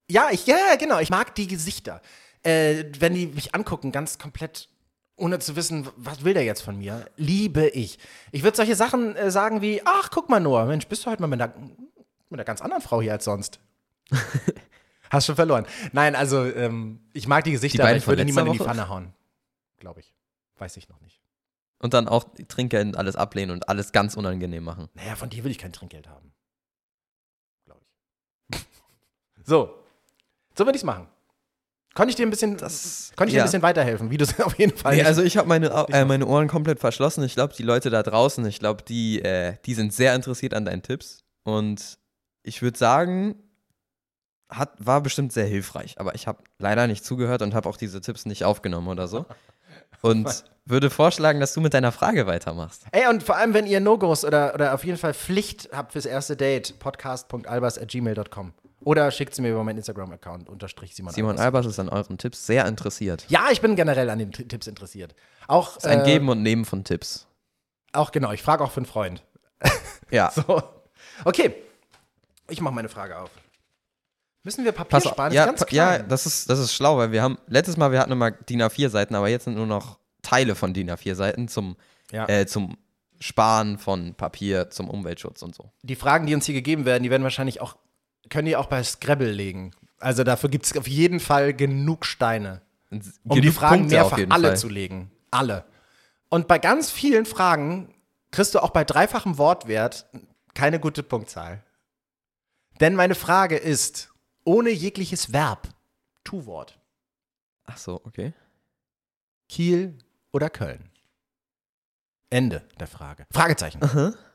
S1: ja, ich, ja, ja, genau. Ich mag die Gesichter. Äh, wenn die mich angucken, ganz komplett, ohne zu wissen, was will der jetzt von mir, liebe ich. Ich würde solche Sachen äh, sagen wie, ach, guck mal nur, Mensch, bist du heute mal mit einer, mit einer ganz anderen Frau hier als sonst. Hast schon verloren. Nein, also ähm, ich mag die Gesichter,
S2: beiden
S1: aber ich würde niemanden in die? Pfanne hauen. Glaube ich. Weiß ich noch nicht.
S2: Und dann auch Trinkgeld alles ablehnen und alles ganz unangenehm machen.
S1: Naja, von dir will ich kein Trinkgeld haben. Glaube ich. so. So würde ich es machen. Konnte ich dir ein bisschen,
S2: Das-
S1: konnte ich dir
S2: ja.
S1: ein bisschen weiterhelfen, wie du es auf jeden Fall
S2: Nee, also ich habe meine, äh, meine Ohren komplett verschlossen. Ich glaube, die Leute da draußen, ich glaube, die, äh, die sind sehr interessiert an deinen Tipps. Und ich würde sagen, hat, war bestimmt sehr hilfreich. Aber ich habe leider nicht zugehört und habe auch diese Tipps nicht aufgenommen oder so. Und würde vorschlagen, dass du mit deiner Frage weitermachst.
S1: Ey, und vor allem, wenn ihr No-Gos oder, oder auf jeden Fall Pflicht habt fürs erste Date, podcast.albers.gmail.com. Oder schickt sie mir über meinen Instagram-Account, unterstrich Simon,
S2: Simon
S1: Albers.
S2: Ist an euren Tipps sehr interessiert.
S1: Ja, ich bin generell an den T Tipps interessiert. Auch,
S2: Das ist ein
S1: äh,
S2: Geben und Nehmen von Tipps.
S1: auch genau, ich frage auch für einen Freund.
S2: Ja.
S1: So. Okay, ich mache meine Frage auf. Müssen wir Papier
S2: Pass
S1: sparen? Das
S2: ja, pa- ja, das ist, das ist schlau, weil wir haben, letztes Mal, wir hatten immer DIN A4 Seiten, aber jetzt sind nur noch Teile von DIN A4 Seiten zum,
S1: Ja.
S2: äh, zum Sparen von Papier, zum Umweltschutz und so.
S1: die Fragen, die uns hier gegeben werden, die werden wahrscheinlich auch, können die auch bei Scrabble legen. Also dafür gibt es auf jeden Fall genug Steine, um die
S2: genug
S1: Fragen
S2: Punkte
S1: mehrfach alle
S2: Fall.
S1: zu legen. Alle. Und bei ganz vielen Fragen kriegst du auch bei dreifachem Wortwert keine gute Punktzahl. Denn meine Frage ist, ohne jegliches Verb, Tu-Wort,
S2: Ach so, okay.
S1: Kiel oder Köln? Ende der Frage. Fragezeichen.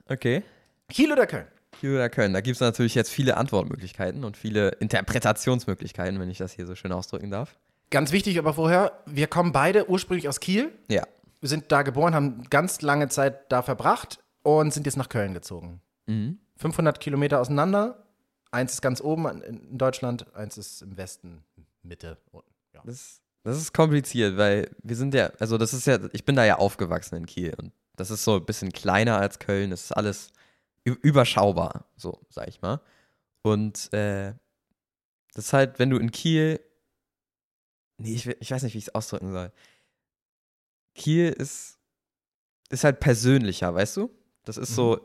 S2: Okay.
S1: Kiel oder Köln?
S2: Kiel oder Köln, da gibt es natürlich jetzt viele Antwortmöglichkeiten und viele Interpretationsmöglichkeiten, wenn ich das hier so schön ausdrücken darf.
S1: Ganz wichtig aber vorher, wir kommen beide ursprünglich aus Kiel.
S2: Ja.
S1: Wir sind da geboren, haben ganz lange Zeit da verbracht und sind jetzt nach Köln gezogen.
S2: Mhm.
S1: 500 Kilometer auseinander. Eins ist ganz oben in- Deutschland, eins ist im Westen, Mitte. unten. Ja.
S2: Das, das ist kompliziert, weil wir sind ja, also das ist ja, ich bin da ja aufgewachsen in Kiel und das ist so ein bisschen kleiner als Köln, das ist alles überschaubar, so sag ich mal. Und äh, das ist halt, wenn du in Kiel, nee, ich, ich weiß nicht, wie ich es ausdrücken soll. Kiel ist, ist halt persönlicher, weißt du? Das ist so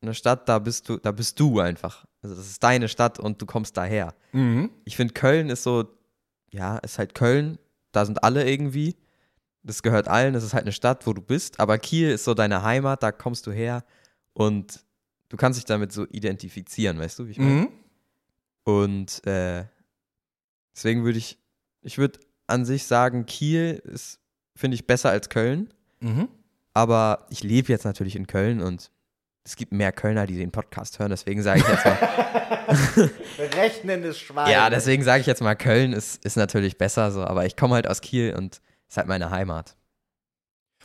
S2: eine Stadt, da bist du, da bist du einfach. Also das ist deine Stadt und du kommst daher.
S1: Mhm.
S2: Ich finde, Köln ist so, ja, ist halt Köln, da sind alle irgendwie. Das gehört allen, das ist halt eine Stadt, wo du bist. Aber Kiel ist so deine Heimat, da kommst du her und du kannst dich damit so identifizieren, weißt du, wie ich meine?
S1: Mhm.
S2: Und äh, deswegen würde ich, ich würde an sich sagen, Kiel ist, finde ich, besser als Köln.
S1: Mhm.
S2: Aber ich lebe jetzt natürlich in Köln und es gibt mehr Kölner, die den Podcast hören. Deswegen sage ich jetzt mal,
S1: Rechnendes Schwein.
S2: Ja, deswegen sage ich jetzt mal, Köln ist, ist natürlich besser so, aber ich komme halt aus Kiel und ist halt meine Heimat.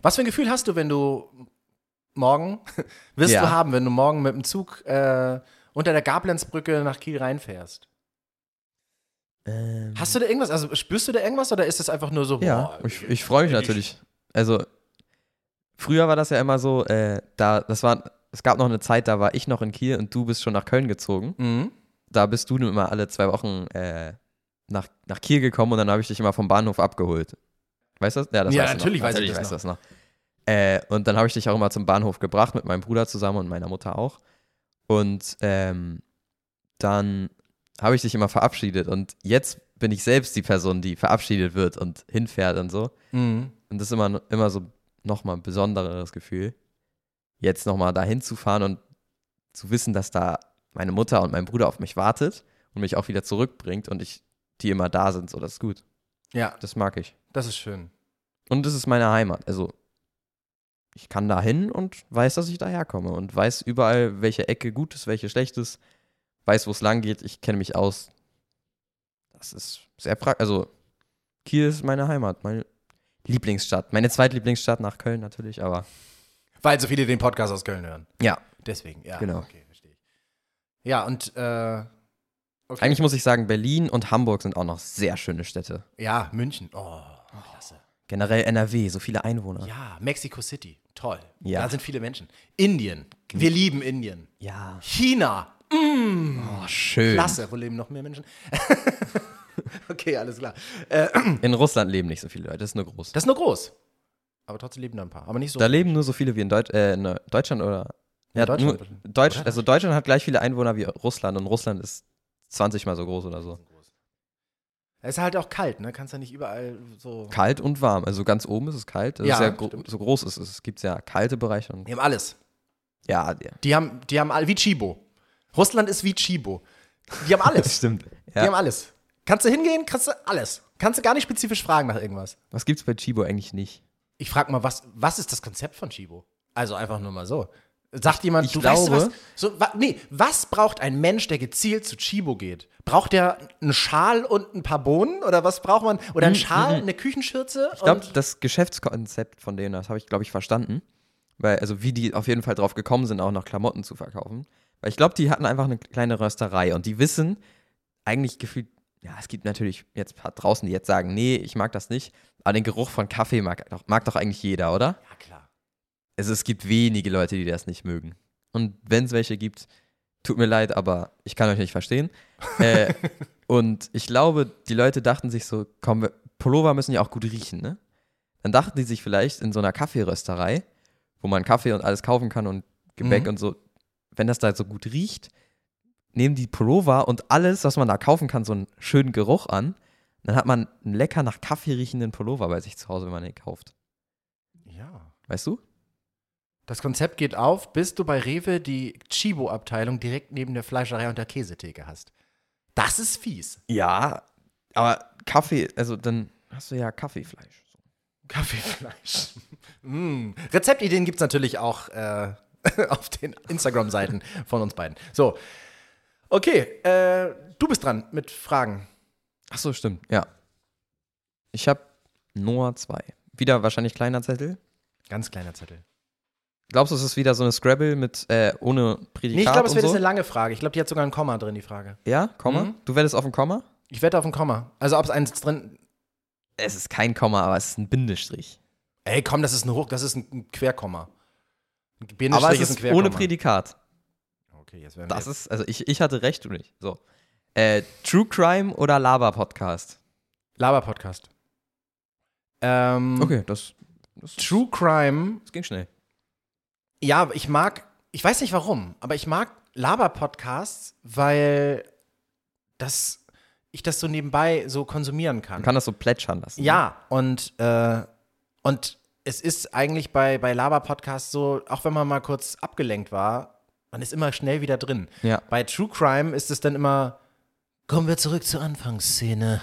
S1: Was für ein Gefühl hast du, wenn du morgen, wirst
S2: Ja.
S1: du haben, wenn du morgen mit dem Zug äh, unter der Gablenzbrücke nach Kiel reinfährst? Hast du da irgendwas, also spürst du da irgendwas oder ist das einfach nur so,
S2: Ja,
S1: boah,
S2: ich, ich freue mich natürlich. Also, früher war das ja immer so, äh, da, das war, es gab noch eine Zeit, da war ich noch in Kiel und du bist schon nach Köln gezogen.
S1: Mhm.
S2: Da bist du immer alle zwei Wochen äh, nach, nach Kiel gekommen und dann habe ich dich immer vom Bahnhof abgeholt. Weißt du das? Ja, das
S1: Ja, natürlich
S2: noch.
S1: weiß ich
S2: natürlich
S1: das
S2: weißt du das noch. Äh, und dann habe ich dich auch immer zum Bahnhof gebracht mit meinem Bruder zusammen und meiner Mutter auch. Und ähm, dann habe ich dich immer verabschiedet und jetzt bin ich selbst die Person, die verabschiedet wird und hinfährt und so.
S1: Mhm.
S2: Und das ist immer, immer so nochmal ein besonderes Gefühl, jetzt nochmal dahin zu fahren und zu wissen, dass da meine Mutter und mein Bruder auf mich wartet und mich auch wieder zurückbringt und ich, die immer da sind, so, das ist gut.
S1: Ja,
S2: Das mag ich.
S1: das ist schön.
S2: Und das ist meine Heimat. Also, ich kann da hin und weiß, dass ich daherkomme und weiß überall, welche Ecke gut ist, welche schlecht ist. weiß, wo es lang geht, ich kenne mich aus. Das ist sehr praktisch. Also, Kiel ist meine Heimat, meine Lieblingsstadt. Meine zweitlieblingsstadt nach Köln natürlich, aber
S1: Weil so viele den Podcast aus Köln hören.
S2: ja.
S1: Deswegen, ja.
S2: Genau.
S1: Okay, verstehe ich. Ja, und äh, okay.
S2: Eigentlich muss ich sagen, Berlin und Hamburg sind auch noch sehr schöne Städte.
S1: Ja, München. Oh, klasse.
S2: Generell NRW, so viele Einwohner.
S1: Ja, Mexico City. Toll.
S2: Ja.
S1: Da sind viele Menschen. Indien. Wir lieben Indien.
S2: Ja.
S1: China.
S2: Oh, schön.
S1: Klasse. Wo leben noch mehr Menschen? okay, alles klar.
S2: In Russland leben nicht so viele Leute, das ist nur groß.
S1: Das ist nur groß. Aber trotzdem leben da ein paar. Aber nicht so.
S2: Da leben nur so viele wie in, Deut äh, in Deutschland oder. Ja,
S1: Deutschland.
S2: Nur, Deutsch,
S1: Oder?
S2: also Deutschland hat gleich viele Einwohner wie Russland und Russland ist 20 mal so groß oder so.
S1: Es ist halt auch kalt, ne? Kannst ja nicht überall so.
S2: Kalt und warm. Also ganz oben ist es kalt. Das
S1: Ja,
S2: ja gro so groß ist es. Es gibt ja kalte Bereiche und
S1: Die haben alles.
S2: ja, ja.
S1: Die haben, die haben all, wie Chibo. Russland ist wie Chibo. Die haben alles.
S2: stimmt.
S1: Die haben
S2: Ja.
S1: alles. Kannst du hingehen, kannst du alles. Kannst du gar nicht spezifisch fragen nach irgendwas.
S2: Was gibt's bei Chibo eigentlich nicht?
S1: Ich frage mal, was, was ist das Konzept von Chibo? Also einfach nur mal so. Sagt jemand,
S2: ich
S1: du weißt du was?
S2: glaube-
S1: So, wa, nee, was braucht ein Mensch, der gezielt zu Chibo geht? Braucht der einen Schal und ein paar Bohnen? Oder was braucht man? Oder einen Schal, eine Küchenschürze?
S2: Ich glaube, das Geschäftskonzept von denen, das habe ich, glaube ich, verstanden. Weil, also wie die auf jeden Fall drauf gekommen sind, auch noch Klamotten zu verkaufen. Weil ich glaube, die hatten einfach eine kleine Rösterei und die wissen eigentlich gefühlt, ja, es gibt natürlich jetzt ein paar draußen, die jetzt sagen, nee, ich mag das nicht, aber den Geruch von Kaffee mag doch, mag doch eigentlich jeder, oder?
S1: ja, klar.
S2: Also es gibt wenige Leute, die das nicht mögen. Und wenn es welche gibt, tut mir leid, aber ich kann euch nicht verstehen. äh, und ich glaube, die Leute dachten sich so, komm, Pullover müssen ja auch gut riechen, ne? Dann dachten die sich vielleicht in so einer Kaffeerösterei, wo man Kaffee und alles kaufen kann und Gebäck
S1: Mhm.
S2: und so, wenn das da so gut riecht, nehmen die Pullover und alles, was man da kaufen kann, so einen schönen Geruch an. Dann hat man einen lecker nach Kaffee riechenden Pullover bei sich zu Hause, wenn man den kauft.
S1: Ja.
S2: Weißt du?
S1: Das Konzept geht auf, bis du bei Rewe die Chibo-Abteilung direkt neben der Fleischerei und der Käsetheke hast. Das ist fies.
S2: Ja, aber Kaffee, also dann hast du ja Kaffeefleisch.
S1: Kaffeefleisch. mm. Rezeptideen gibt es natürlich auch äh, auf den Instagram-Seiten von uns beiden. So. Okay, äh, du bist dran mit Fragen.
S2: Ach so, stimmt, ja. Ich habe Noah 2. Wieder wahrscheinlich kleiner Zettel.
S1: Ganz kleiner Zettel.
S2: Glaubst du, es ist wieder so eine Scrabble mit äh, ohne Prädikat
S1: Nee, ich glaube, es wird
S2: so?
S1: eine lange Frage. Ich glaube, die hat sogar ein Komma drin, die Frage.
S2: ja, Komma?
S1: Mhm.
S2: Du wettest auf ein Komma?
S1: Ich wette auf ein Komma. Also, ob es eins drin.
S2: Es ist kein Komma, aber es ist ein Bindestrich.
S1: Ey, komm, das ist ein Hoch, das ist ein Querkomma. Ein
S2: Aber
S1: Bindestrich
S2: es ist
S1: ein Querkomma.
S2: ohne Prädikat.
S1: Okay, jetzt werden wir
S2: Das ist, also ich, ich hatte recht, du nicht. So. Äh, True Crime oder Laber-Podcast?
S1: Laber-Podcast. Ähm,
S2: Okay, das, das,
S1: True Crime
S2: das ging schnell.
S1: Ja, ich mag, ich weiß nicht warum, aber ich mag Laber-Podcasts, weil das, ich das so nebenbei so konsumieren kann.
S2: Man kann das so plätschern lassen.
S1: ja, und, äh, und es ist eigentlich bei, bei Laber-Podcasts so, auch wenn man mal kurz abgelenkt war, man ist immer schnell wieder drin.
S2: Ja.
S1: Bei True Crime ist es dann immer, kommen wir zurück zur Anfangsszene.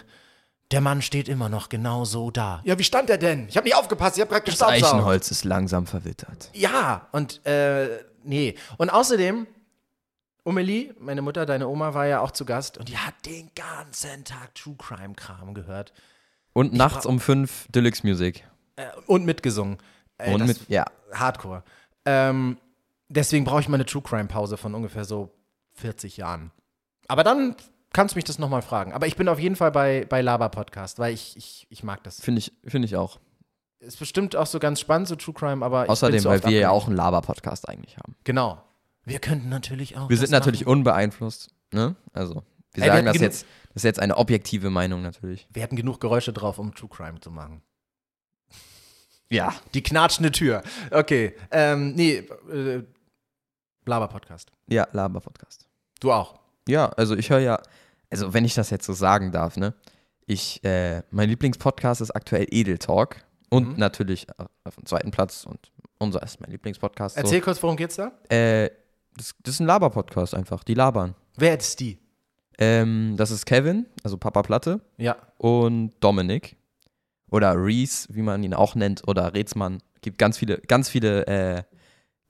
S1: Der Mann steht immer noch genau so da. Ja, wie stand er denn? Ich habe nicht aufgepasst, ich habe gerade
S2: Das
S1: gestaubsaugt.
S2: Eichenholz ist langsam verwittert.
S1: Ja, und äh, nee. Und außerdem, Umeli, meine Mutter, deine Oma war ja auch zu Gast und die hat den ganzen Tag True Crime Kram gehört.
S2: Und nachts um fünf Deluxe Music.
S1: Äh, und mitgesungen. Ey,
S2: Und
S1: das-
S2: mit, ja.
S1: Hardcore. Ähm, deswegen brauche ich mal eine True Crime Pause von ungefähr so 40 Jahren. Aber dann kannst du mich das nochmal fragen. Aber ich bin auf jeden Fall bei, bei Laber Podcast, weil ich, ich, ich mag das.
S2: Finde ich, finde ich auch.
S1: Ist bestimmt auch so ganz spannend, so True Crime, aber ich bin
S2: Außerdem, weil wir ja auch einen Laber-Podcast eigentlich haben.
S1: Genau. Wir könnten natürlich auch.
S2: Wir sind natürlich
S1: machen.
S2: unbeeinflusst, ne? Also, wir
S1: Ey, wir
S2: sagen
S1: hatten
S2: das jetzt, das ist jetzt eine objektive Meinung natürlich.
S1: Wir hätten genug Geräusche drauf, um True Crime zu machen.
S2: Ja.
S1: Die knatschende Tür. Okay. Ähm, nee, äh, Blaber-Podcast.
S2: Ja, Laber-Podcast.
S1: Du auch.
S2: Ja, also ich höre ja, also wenn ich das jetzt so sagen darf, ne? Ich, äh, mein Lieblingspodcast ist aktuell Edel Talk und
S1: Mhm.
S2: natürlich auf dem zweiten Platz und unser ist mein Lieblingspodcast. So.
S1: Erzähl kurz, worum geht's da?
S2: Äh, das, das ist ein Laber-Podcast einfach, die labern.
S1: Wer ist die?
S2: Ähm, das ist Kevin, also Papa Platte
S1: Ja.
S2: und Dominik oder Reese, wie man ihn auch nennt, oder Rätsmann. Gibt ganz viele, ganz viele äh,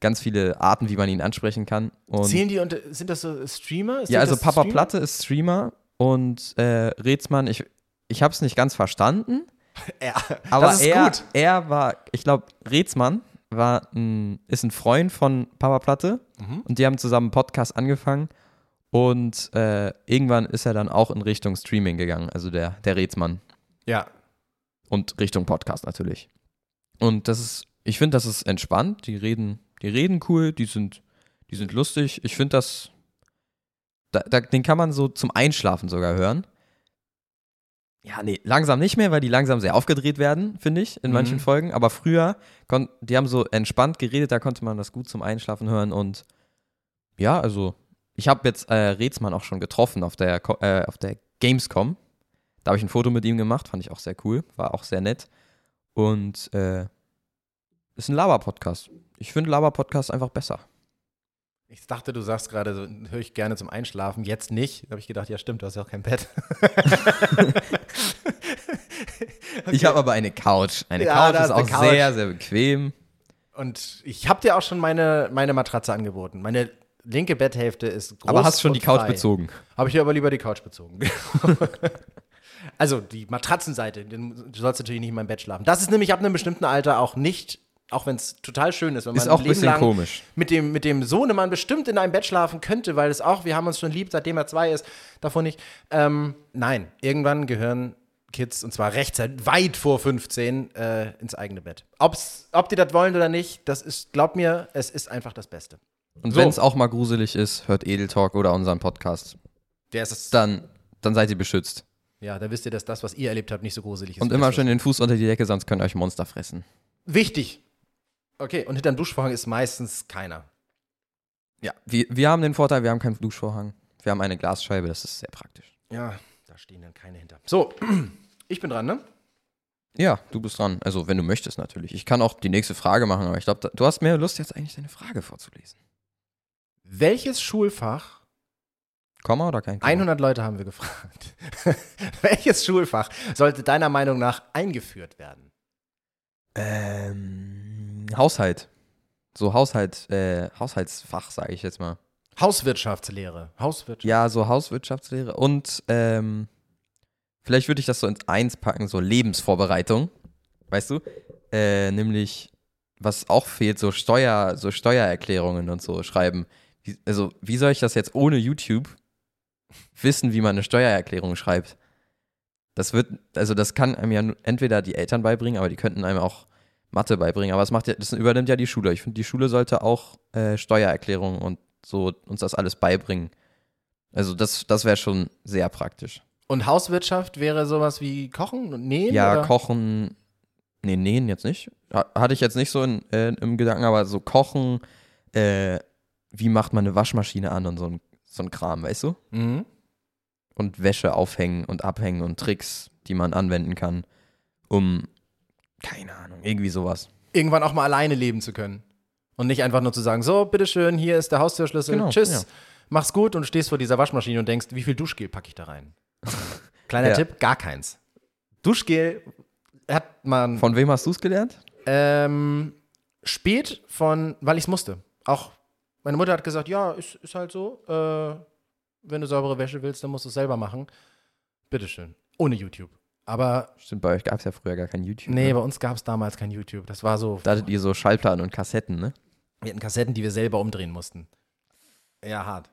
S2: ganz viele Arten, wie man ihn ansprechen kann. Und
S1: Zählen die und sind das so Streamer? Ist
S2: ja, also Papa
S1: Streamer?
S2: Platte ist Streamer und äh, Rätsmann, ich, ich habe es nicht ganz verstanden,
S1: Ja,
S2: aber
S1: das ist
S2: er,
S1: gut.
S2: er war, ich glaube, Rätsmann war ein, ist ein Freund von Papa Platte
S1: Mhm.
S2: und die haben zusammen einen Podcast angefangen und äh, irgendwann ist er dann auch in Richtung Streaming gegangen, also der, der Rätsmann
S1: Ja.
S2: und Richtung Podcast natürlich. Und das ist, ich finde, das ist entspannt. Die reden, die reden cool, die sind, die sind lustig. Ich finde das, da, da, den kann man so zum Einschlafen sogar hören. Ja, nee, langsam nicht mehr, weil die langsam sehr aufgedreht werden, finde ich, in manchen
S1: Mhm.
S2: Folgen. Aber früher, kon, die haben so entspannt geredet, da konnte man das gut zum Einschlafen hören. Und ja, also, ich habe jetzt äh, Rätsmann auch schon getroffen auf der, äh, auf der Gamescom. Da habe ich ein Foto mit ihm gemacht, fand ich auch sehr cool, war auch sehr nett. Und äh, ist ein Laber-Podcast. Ich finde Laber-Podcast einfach besser.
S1: Ich dachte, du sagst gerade, so, höre ich gerne zum Einschlafen. Jetzt nicht. Da habe ich gedacht, ja, stimmt, du hast ja auch kein Bett.
S2: Ich habe aber eine Couch. Eine
S1: Ja,
S2: Couch ist auch
S1: Couch.
S2: sehr, sehr bequem.
S1: Und ich habe dir auch schon meine, meine Matratze angeboten. Meine linke Betthälfte ist groß.
S2: aber hast schon die Couch
S1: frei.
S2: bezogen.
S1: Habe ich dir aber lieber die Couch bezogen. also die Matratzenseite, du sollst natürlich nicht in meinem Bett schlafen. Das ist nämlich ab einem bestimmten Alter auch nicht, auch wenn es total schön ist, wenn man
S2: Ist auch ein
S1: Leben
S2: bisschen
S1: lang
S2: komisch.
S1: mit dem, mit dem Sohnemann bestimmt in einem Bett schlafen könnte, weil es auch, wir haben uns schon lieb, seitdem er zwei ist, davon nicht. Ähm, nein, irgendwann gehören Kids, und zwar rechtzeitig, weit vor 15, äh, ins eigene Bett. Ob's, ob die das wollen oder nicht, das ist, glaub mir, es ist einfach das Beste.
S2: Und
S1: So.
S2: wenn es auch mal gruselig ist, hört Edel Talk oder unseren Podcast.
S1: Der ist es,
S2: Dann, dann seid ihr beschützt.
S1: ja, da wisst ihr, dass das, was ihr erlebt habt, nicht so gruselig ist.
S2: Und immer schön den Fuß unter die Decke, sonst könnt ihr euch Monster fressen.
S1: Wichtig. Okay, und hinter dem Duschvorhang ist meistens keiner.
S2: Ja, wir, wir haben den Vorteil, wir haben keinen Duschvorhang. Wir haben eine Glasscheibe, das ist sehr praktisch.
S1: Ja, da stehen dann keine hinter. So, ich bin dran, ne?
S2: Ja, du bist dran. Also, wenn du möchtest, natürlich. Ich kann auch die nächste Frage machen, aber ich glaube, du hast mehr Lust, jetzt eigentlich deine Frage vorzulesen.
S1: Welches Schulfach,
S2: Komma oder kein Komma?
S1: 100 Leute haben wir gefragt, welches Schulfach sollte deiner Meinung nach eingeführt werden?
S2: Ähm, Haushalt. So Haushalt, äh, Haushaltsfach, sage ich jetzt mal.
S1: Hauswirtschaftslehre. Hauswirtschaft.
S2: Ja, so Hauswirtschaftslehre und ähm, vielleicht würde ich das so in eins packen, so Lebensvorbereitung. Weißt du? Äh, nämlich, was auch fehlt, so Steuer, so Steuererklärungen und so schreiben. Wie, also, wie soll ich das jetzt ohne YouTube wissen, wie man eine Steuererklärung schreibt? Das wird, also das kann einem ja entweder die Eltern beibringen, aber die könnten einem auch Mathe beibringen. Aber das macht ja, das übernimmt ja die Schule. Ich finde, die Schule sollte auch äh, Steuererklärungen und so uns das alles beibringen. Also das, das wäre schon sehr praktisch.
S1: Und Hauswirtschaft wäre sowas wie Kochen und Nähen?
S2: Ja,
S1: oder?
S2: kochen, nee, nähen jetzt nicht. Ha- Hatte ich jetzt nicht so in, äh, im Gedanken, aber so kochen, äh, wie macht man eine Waschmaschine an und so ein, so ein Kram, weißt du?
S1: Mhm.
S2: Und Wäsche aufhängen und abhängen und Tricks, die man anwenden kann, um, keine Ahnung, irgendwie sowas.
S1: Irgendwann auch mal alleine leben zu können. Und nicht einfach nur zu sagen, so, bitteschön, hier ist der Haustürschlüssel,
S2: Genau,
S1: tschüss,
S2: ja.
S1: mach's gut und stehst vor dieser Waschmaschine und denkst, wie viel Duschgel packe ich da rein? Kleiner
S2: Ja.
S1: Tipp, gar keins. Duschgel hat man
S2: Von wem hast du es gelernt?
S1: ähm, spät von, weil ich es musste. Auch meine Mutter hat gesagt, ja, ist, ist halt so, äh, wenn du saubere Wäsche willst, dann musst du es selber machen. Bitteschön. Ohne YouTube. Aber
S2: Stimmt, bei euch gab es ja früher gar kein YouTube.
S1: nee,
S2: ne?
S1: bei uns gab es damals kein YouTube. Das war so,
S2: Da hattet ihr so Schallplatten und Kassetten, ne?
S1: wir hatten Kassetten, die wir selber umdrehen mussten. Ja, hart.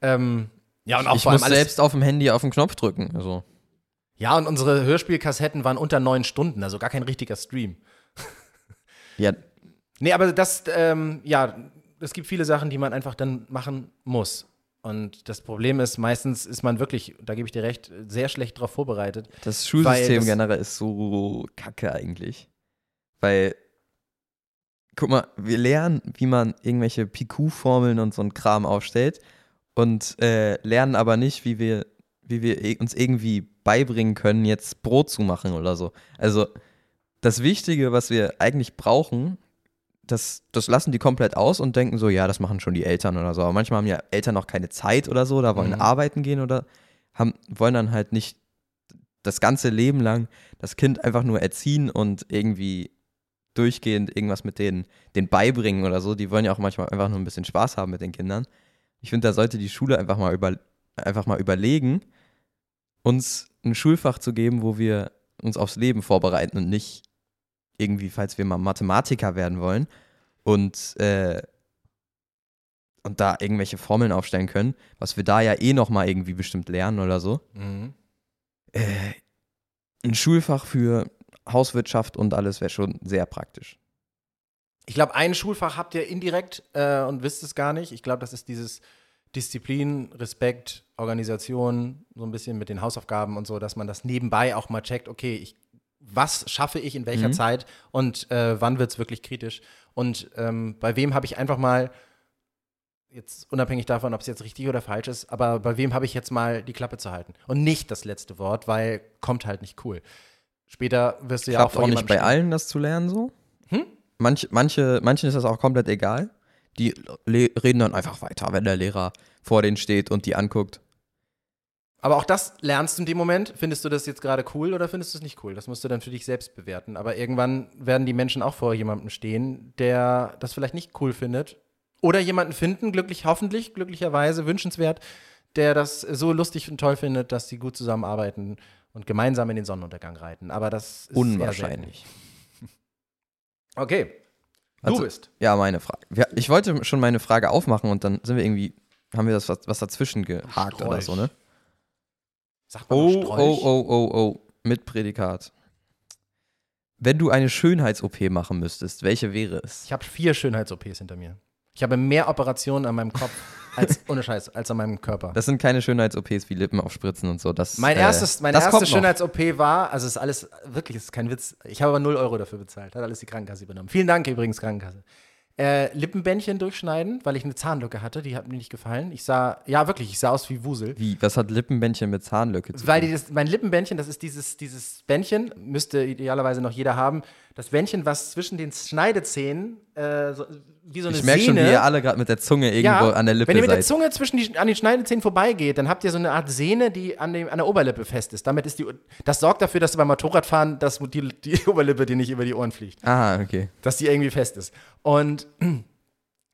S1: Ähm, ja, und auch
S2: ich
S1: vor allem
S2: muss selbst auf dem Handy auf den Knopf drücken. Also.
S1: Ja, und unsere Hörspielkassetten waren unter neun Stunden, also gar kein richtiger Stream.
S2: Ja,
S1: Nee, aber das, ähm, ja, es gibt viele Sachen, die man einfach dann machen muss. Und das Problem ist, meistens ist man wirklich, da gebe ich dir recht, sehr schlecht darauf vorbereitet.
S2: Das Schulsystem
S1: das-
S2: generell ist so kacke eigentlich. Weil, guck mal, wir lernen, wie man irgendwelche PQ-Formeln und so ein Kram aufstellt und äh, lernen aber nicht, wie wir, wie wir uns irgendwie beibringen können, jetzt Brot zu machen oder so. Also, das Wichtige, was wir eigentlich brauchen, das, das lassen die komplett aus und denken so, ja, das machen schon die Eltern oder so. Aber manchmal haben ja Eltern noch keine Zeit oder so, da wollen
S1: Mhm.
S2: arbeiten gehen oder haben, wollen dann halt nicht das ganze Leben lang das Kind einfach nur erziehen und irgendwie durchgehend irgendwas mit denen, denen beibringen oder so. Die wollen ja auch manchmal einfach nur ein bisschen Spaß haben mit den Kindern. Ich finde, da sollte die Schule einfach mal, über, einfach mal überlegen, uns ein Schulfach zu geben, wo wir uns aufs Leben vorbereiten und nicht irgendwie, falls wir mal Mathematiker werden wollen und, äh, und da irgendwelche Formeln aufstellen können, was wir da ja eh nochmal irgendwie bestimmt lernen oder so.
S1: Mhm.
S2: Äh, ein Schulfach für Hauswirtschaft und alles wäre schon sehr praktisch.
S1: Ich glaube, ein Schulfach habt ihr indirekt äh, und wisst es gar nicht. Ich glaube, das ist dieses Disziplin, Respekt, Organisation, so ein bisschen mit den Hausaufgaben und so, dass man das nebenbei auch mal checkt, okay, ich, was schaffe ich in welcher
S2: Mhm.
S1: Zeit und äh, wann wird es wirklich kritisch. Und ähm, bei wem habe ich einfach mal, jetzt unabhängig davon, ob es jetzt richtig oder falsch ist, aber bei wem habe ich jetzt mal die Klappe zu halten? Und nicht das letzte Wort, weil kommt halt nicht cool. Später wirst du ja auch
S2: Klappt
S1: vor
S2: auch nicht bei
S1: stehen.
S2: allen, das zu lernen so.
S1: Hm?
S2: Manch, manche, manchen ist das auch komplett egal. Die reden dann einfach weiter, wenn der Lehrer vor denen steht und die anguckt.
S1: Aber auch das lernst du in dem Moment. Findest du das jetzt gerade cool oder findest du es nicht cool? Das musst du dann für dich selbst bewerten. Aber irgendwann werden die Menschen auch vor jemandem stehen, der das vielleicht nicht cool findet. Oder jemanden finden, glücklich, hoffentlich, glücklicherweise, wünschenswert, der das so lustig und toll findet, dass sie gut zusammenarbeiten und gemeinsam in den Sonnenuntergang reiten. Aber das ist
S2: Unwahrscheinlich.
S1: Okay. Du
S2: Also-
S1: bist.
S2: Ja, meine Frage. Ich wollte schon meine Frage aufmachen und dann sind wir irgendwie, haben wir das was, was dazwischen gehakt oder so, ne?
S1: Sag mal
S2: Oh,
S1: Strolch.
S2: oh, oh, oh, oh. Mit Prädikat. Wenn du eine Schönheits-OP machen müsstest, welche wäre es?
S1: Ich habe vier Schönheits-OPs hinter mir. Ich habe mehr Operationen an meinem Kopf als, ohne Scheiß, als an meinem Körper.
S2: Das sind keine Schönheits-OPs wie Lippen aufspritzen und so. Das,
S1: Mein
S2: äh,
S1: erstes, meine
S2: das
S1: erste. Schönheits-OP war, also ist alles, wirklich, ist kein Witz. Ich habe aber 0 Euro dafür bezahlt, hat alles die Krankenkasse übernommen. Vielen Dank übrigens, Krankenkasse. Äh, Lippenbändchen durchschneiden, weil ich eine Zahnlücke hatte, die hat mir nicht gefallen. Ich sah, ja wirklich, ich sah aus wie Wusel.
S2: Wie, was hat Lippenbändchen mit Zahnlücke zu
S1: Weil
S2: tun?
S1: die das, mein Lippenbändchen, das ist dieses, dieses Bändchen, müsste idealerweise noch jeder haben. Das Bändchen, was zwischen den Schneidezähnen, äh, so, wie so eine
S2: ich merke schon, wie
S1: Sehne-
S2: ihr alle gerade mit der Zunge irgendwo an der Lippe
S1: wenn ihr mit der
S2: seid.
S1: Zunge zwischen die, an den Schneidezähnen vorbeigeht, dann habt ihr so eine Art Sehne, die an, dem, an der Oberlippe fest ist. Damit ist die, das sorgt dafür, dass du beim Motorradfahren, dass die, die Oberlippe dir nicht über die Ohren fliegt.
S2: Aha, okay.
S1: Dass die irgendwie fest ist. Und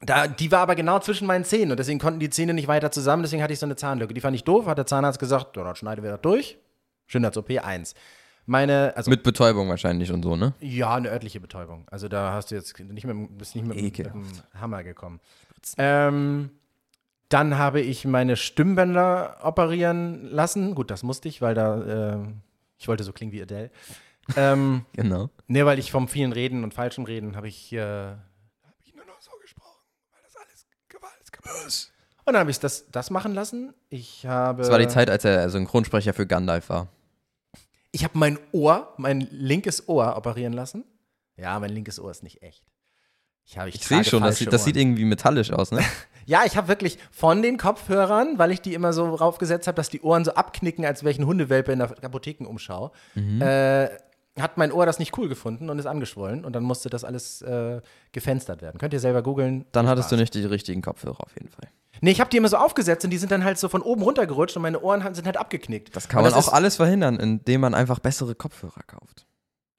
S1: da, die war aber genau zwischen meinen Zähnen und deswegen konnten die Zähne nicht weiter zusammen, deswegen hatte ich so eine Zahnlücke. Die fand ich doof, hat der Zahnarzt gesagt, dann schneiden wir das durch. Schönheits-OP 1. Meine, also
S2: Mit Betäubung wahrscheinlich und so, ne?
S1: ja, eine örtliche Betäubung. Also da hast du jetzt nicht mit, bist nicht mit, mit dem Hammer gekommen. Ähm, dann habe ich meine Stimmbänder operieren lassen. Gut, das musste ich, weil da, äh, ich wollte so klingen wie Adele. ähm,
S2: Genau.
S1: ne, weil ich vom vielen Reden und falschem Reden habe ich, äh, hab ich nur noch so gesprochen, weil das alles Ist. Und dann habe ich das, das machen lassen. Ich habe.
S2: Das war die Zeit, als er Synchronsprecher für Gandalf war.
S1: Ich habe mein Ohr, mein linkes Ohr operieren lassen. Ja, mein linkes Ohr ist nicht echt. Ich, habe,
S2: Ich sehe
S1: trage
S2: schon, das, sieht, das sieht irgendwie metallisch aus, ne?
S1: Ja, ich habe wirklich von den Kopfhörern, weil ich die immer so raufgesetzt habe, dass die Ohren so abknicken, als wäre ich ein Hundewelpe in der Apothekenumschau,
S2: Mhm.
S1: äh, hat mein Ohr das nicht cool gefunden und ist angeschwollen und dann musste das alles äh, gefenstert werden. Könnt ihr selber googeln.
S2: Dann hattest du nicht die richtigen Kopfhörer auf jeden Fall.
S1: Nee, ich habe die immer so aufgesetzt und die sind dann halt so von oben runtergerutscht und meine Ohren sind halt abgeknickt.
S2: Das kann
S1: und
S2: man auch alles verhindern, indem man einfach bessere Kopfhörer kauft.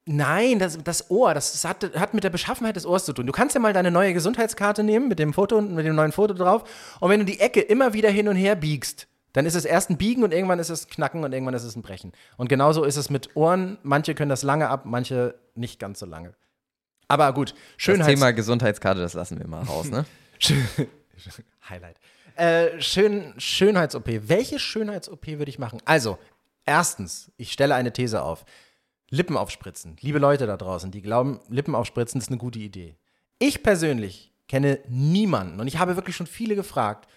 S1: Nein, das, das Ohr, das, das hat, hat mit der Beschaffenheit des Ohrs zu tun. Du kannst ja mal deine neue Gesundheitskarte nehmen mit dem Foto mit dem neuen Foto drauf. Und wenn du die Ecke immer wieder hin und her biegst, dann ist es erst ein Biegen und irgendwann ist es Knacken und irgendwann ist es ein Brechen. Und genauso ist es mit Ohren. Manche können das lange ab, manche nicht ganz so lange. Aber gut,
S2: Das
S1: Schönheits
S2: Thema Gesundheitskarte, das lassen wir mal raus, ne?
S1: Highlight. Äh, schön, Schönheits-OP. Welche Schönheits-OP würde ich machen? Also, erstens, ich stelle eine These auf. Lippen aufspritzen. Liebe Leute da draußen, die glauben, Lippen aufspritzen ist eine gute Idee. Ich persönlich kenne niemanden und ich habe wirklich schon viele gefragt,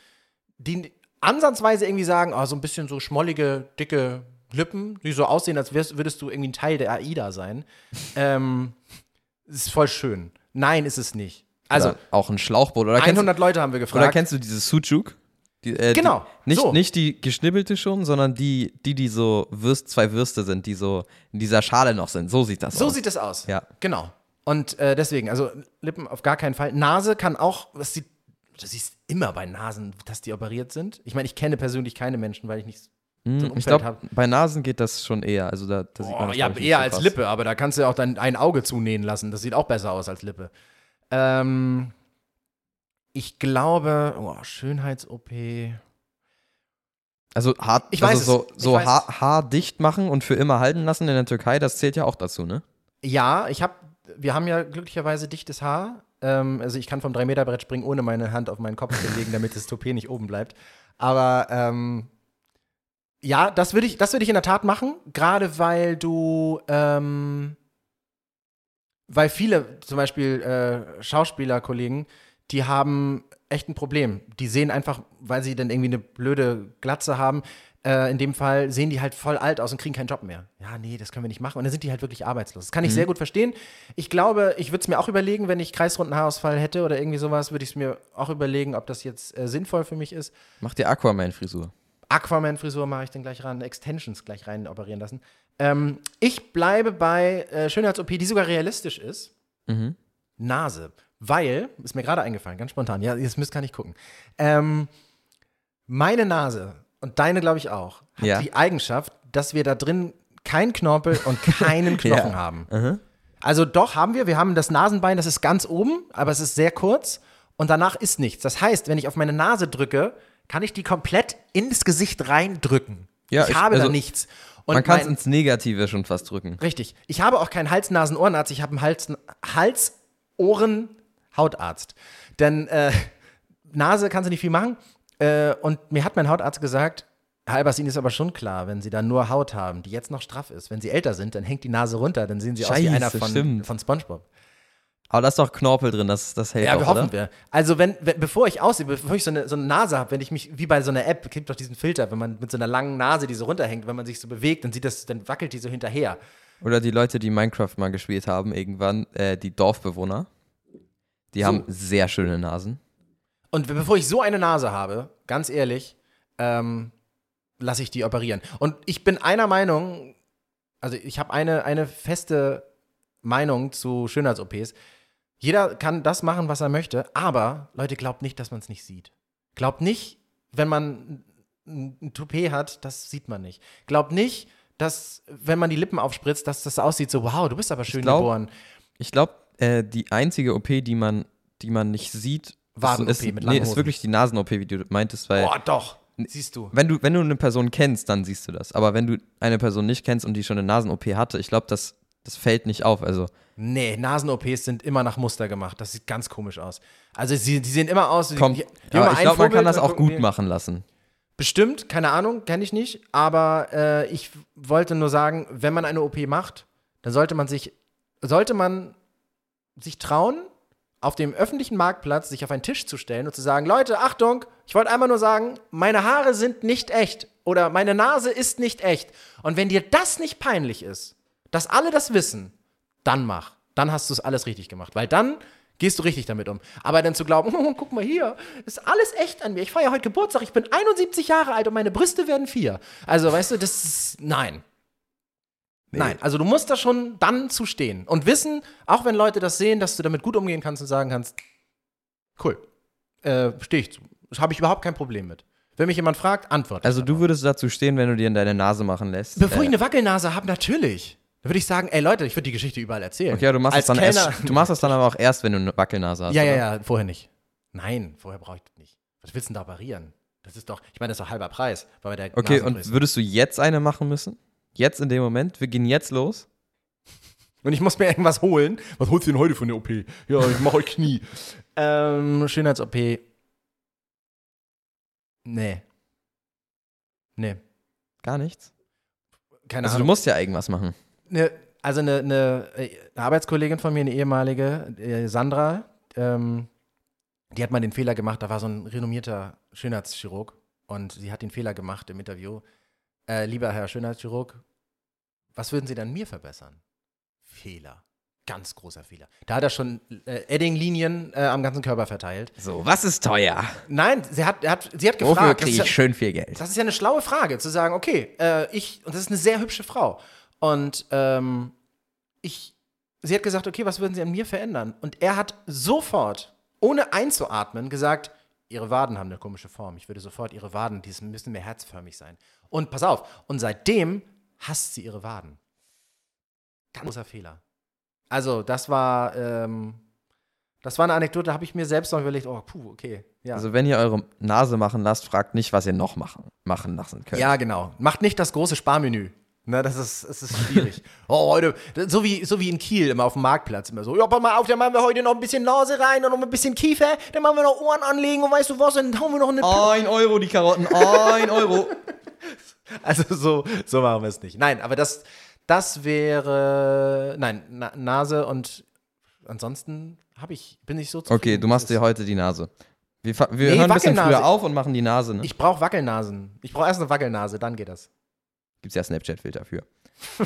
S1: die ansatzweise irgendwie sagen, oh, so ein bisschen so schmollige, dicke Lippen, die so aussehen, als wärst, würdest du irgendwie ein Teil der AIDA sein. ähm, ist voll schön. Nein, ist es nicht. Also,
S2: Oder auch ein Schlauchboot. Oder kennst,
S1: 100 Leute haben wir
S2: oder
S1: gefragt.
S2: kennst du dieses Sucuk? Die, äh,
S1: Genau,
S2: Die, nicht,
S1: so.
S2: nicht die geschnibbelte schon, sondern die, die, die so Würst, zwei Würste sind, die so in dieser Schale noch sind. So sieht das
S1: So
S2: aus.
S1: sieht es aus.
S2: Ja.
S1: Genau. Und äh, deswegen, also Lippen auf gar keinen Fall. Nase kann auch, das sieht, du siehst immer bei Nasen, dass die operiert sind. Ich meine, ich kenne persönlich keine Menschen, weil ich nicht
S2: Hm,
S1: ein
S2: ich
S1: Umfeld
S2: glaube, bei Nasen geht das schon eher. Also da, da sieht man
S1: Oh,
S2: das,
S1: ja, eher
S2: so
S1: als
S2: krass.
S1: Lippe, aber da kannst du auch dann ein Auge zunähen lassen. Das sieht auch besser aus als Lippe. Ähm, ich glaube, oh, Schönheits-OP.
S2: Also hart,
S1: Ich
S2: also
S1: weiß es.
S2: so,
S1: Ich
S2: so
S1: weiß
S2: Haar, Haar dicht machen und für immer halten lassen in der Türkei, das zählt ja auch dazu, ne?
S1: Ja, ich habe, wir haben ja glücklicherweise dichtes Haar. Ähm, also ich kann vom 3-Meter-Brett springen, ohne meine Hand auf meinen Kopf zu legen, damit das Toupet nicht oben bleibt. Aber ähm, ja, das würde ich, das würde ich in der Tat machen, gerade weil du, ähm, weil viele, zum Beispiel äh, Schauspielerkollegen, die haben echt ein Problem. Die sehen einfach, weil sie dann irgendwie eine blöde Glatze haben, äh, in dem Fall sehen die halt voll alt aus und kriegen keinen Job mehr. Ja, nee, das können wir nicht machen. Und dann sind die halt wirklich arbeitslos. Das kann ich sehr gut verstehen. Ich glaube, ich würde es mir auch überlegen, wenn ich kreisrunden Haarausfall hätte oder irgendwie sowas, würde ich es mir auch überlegen, ob das jetzt äh, sinnvoll für mich ist.
S2: Mach dir Aquaman-Frisur.
S1: Aquaman-Frisur mache ich dann gleich ran, Extensions gleich rein operieren lassen. Ähm, ich bleibe bei äh, Schönheits-OP, die sogar realistisch ist.
S2: Mhm.
S1: Nase. Weil, ist mir gerade eingefallen, ganz spontan, ja, jetzt müsst gar nicht gucken. Ähm, meine Nase und deine, glaube ich, auch, hat
S2: Ja.
S1: die Eigenschaft, dass wir da drin keinen Knorpel und keinen Knochen
S2: Ja.
S1: haben.
S2: Mhm.
S1: Also doch haben wir, wir haben das Nasenbein, das ist ganz oben, aber es ist sehr kurz und danach ist nichts. Das heißt, wenn ich auf meine Nase drücke, kann ich die komplett ins Gesicht reindrücken.
S2: Ja,
S1: ich,
S2: ich-
S1: habe da
S2: also,
S1: nichts. Und
S2: Man kann es ins Negative schon fast drücken.
S1: Richtig. Ich habe auch keinen Hals-Nasen-Ohrenarzt, ich habe einen Hals, Hals Ohren, Hautarzt. Denn äh, Nase kannst du nicht viel machen. Äh, und mir hat mein Hautarzt gesagt, Herr Albers, Ihnen ist aber schon klar, wenn Sie da nur Haut haben, die jetzt noch straff ist, wenn Sie älter sind, dann hängt die Nase runter, dann sehen Sie aus wie
S2: Scheiße,
S1: einer von,
S2: stimmt.
S1: von Spongebob.
S2: Aber da ist doch Knorpel drin, das, das hält
S1: Ja,
S2: auch,
S1: wir hoffen
S2: oder?
S1: wir. Also, wenn, wenn, bevor ich aussehe, bevor ich so eine, so eine Nase habe, wenn ich mich, wie bei so einer App, gibt doch diesen Filter, wenn man mit so einer langen Nase, die so runterhängt, wenn man sich so bewegt, dann sieht das, dann wackelt die so hinterher.
S2: Oder die Leute, die Minecraft mal gespielt haben, irgendwann, äh, die Dorfbewohner, die
S1: So.
S2: haben sehr schöne Nasen.
S1: Und bevor ich so eine Nase habe, ganz ehrlich, ähm, lasse ich die operieren. Und ich bin einer Meinung, also ich habe eine, eine feste Meinung zu Schönheits-OPs. Jeder kann das machen, was er möchte, aber Leute, glaubt nicht, dass man es nicht sieht. Glaubt nicht, wenn man ein Toupet hat, das sieht man nicht. Glaubt nicht, dass, wenn man die Lippen aufspritzt, dass das aussieht so, wow, du bist aber schön
S2: glaub-
S1: geboren.
S2: Ich glaube, äh, die einzige OP, die man, die man nicht sieht,
S1: Waden-OP
S2: ist,
S1: mit
S2: nee,
S1: langen
S2: ist
S1: Hosen.
S2: wirklich die Nasen-OP, wie du meintest, weil
S1: Boah, doch. Siehst du.
S2: wenn du, wenn du eine Person kennst, dann siehst du das. Aber wenn du eine Person nicht kennst und die schon eine Nasen-OP hatte, ich glaube, das, das fällt nicht auf. Also,
S1: Nee, Nasen-OPs sind immer nach Muster gemacht. Das sieht ganz komisch aus. Also sie, die sehen immer aus.
S2: kommt.
S1: die, die
S2: aber ich glaube, man kann das auch gut machen lassen.
S1: Bestimmt, keine Ahnung, kenne ich nicht. Aber äh, ich wollte nur sagen, wenn man eine OP macht, dann sollte man sich, sollte man sich trauen, auf dem öffentlichen Marktplatz sich auf einen Tisch zu stellen und zu sagen, Leute, Achtung, ich wollte einmal nur sagen, meine Haare sind nicht echt oder meine Nase ist nicht echt. Und wenn dir das nicht peinlich ist, dass alle das wissen, dann mach. Dann hast du es alles richtig gemacht. Weil dann gehst du richtig damit um. Aber dann zu glauben, oh, guck mal hier, ist alles echt an mir. Ich feiere heute Geburtstag, ich bin 71 Jahre alt und meine Brüste werden vier. Also, weißt du, das ist, nein. Nein, also du musst da schon dann zu stehen und wissen, auch wenn Leute das sehen, dass du damit gut umgehen kannst und sagen kannst, cool, äh, stehe ich zu. Habe ich überhaupt kein Problem mit. Wenn mich jemand fragt, antworte.
S2: Also du würdest dazu stehen, wenn du dir in deine Nase machen lässt.
S1: Bevor
S2: äh,
S1: ich eine Wackelnase habe, natürlich. Dann würde ich sagen, ey Leute, ich würde die Geschichte überall erzählen.
S2: Okay, ja, du machst,
S1: Als
S2: das dann
S1: Kellner-
S2: erst, du machst das dann aber auch erst, wenn du eine Wackelnase hast.
S1: Ja, ja,
S2: oder?
S1: ja, vorher nicht. Nein, vorher brauche ich das nicht. Was willst du denn da operieren? Das ist doch, ich meine, das ist doch halber Preis. Bei der
S2: Okay, und würdest du jetzt eine machen müssen? Jetzt in dem Moment? Wir gehen jetzt los?
S1: Und ich muss mir irgendwas holen. Was holst du denn heute von der OP? Ja, ich mache euch Knie. ähm, Schönheits-OP. Nee. Nee.
S2: Gar nichts?
S1: Keine
S2: Also du
S1: Ahnung.
S2: musst ja irgendwas machen.
S1: Ne, also eine, eine, äh, eine Arbeitskollegin von mir, eine ehemalige, äh, Sandra, ähm, die hat mal den Fehler gemacht, da war so ein renommierter Schönheitschirurg und sie hat den Fehler gemacht im Interview. Äh, lieber Herr Schönheitschirurg, was würden Sie dann mir verbessern? Fehler. Ganz großer Fehler. Da hat er schon äh, Edding-Linien äh, am ganzen Körper verteilt.
S2: So, was ist teuer?
S1: Nein, sie hat, er hat, sie hat
S2: Wofür
S1: gefragt. das
S2: kriege
S1: ist ja-
S2: ich schön viel Geld?
S1: das ist ja eine schlaue Frage, zu sagen, okay, äh, ich, und das ist eine sehr hübsche Frau. Und ähm, ich, sie hat gesagt, okay, was würden Sie an mir verändern? Und er hat sofort, ohne einzuatmen, gesagt, Ihre Waden haben eine komische Form. Ich würde sofort Ihre Waden, die müssen mehr herzförmig sein. Und pass auf, und seitdem hasst sie ihre Waden. Ganz großer Fehler. Also, das war, ähm, das war eine Anekdote, da habe ich mir selbst noch überlegt, oh, puh, okay. Ja.
S2: Also wenn ihr eure Nase machen lasst, fragt nicht, was ihr noch machen, machen lassen könnt.
S1: ja, genau. Macht nicht das große Sparmenü. Ne, das ist, das ist schwierig. oh, heute, so wie, so wie in Kiel immer auf dem Marktplatz immer so. Ja, pass mal auf, dann machen wir heute noch ein bisschen Nase rein und noch ein bisschen Kiefer, dann machen wir noch Ohren anlegen und weißt du was, dann hauen wir noch eine
S2: Ein Euro die Karotten, ein Euro.
S1: Also so, so machen wir es nicht. Nein, aber das, das wäre, nein, Na, Nase und ansonsten habe ich, bin ich so zufrieden.
S2: Okay, du machst dir heute die Nase. Wir, wir
S1: Nee,
S2: hören ein bisschen früher auf und machen die Nase, ne?
S1: Ich brauche Wackelnasen. Ich brauche erst eine Wackelnase, dann geht das.
S2: Gibt's ja Snapchat-Filter für.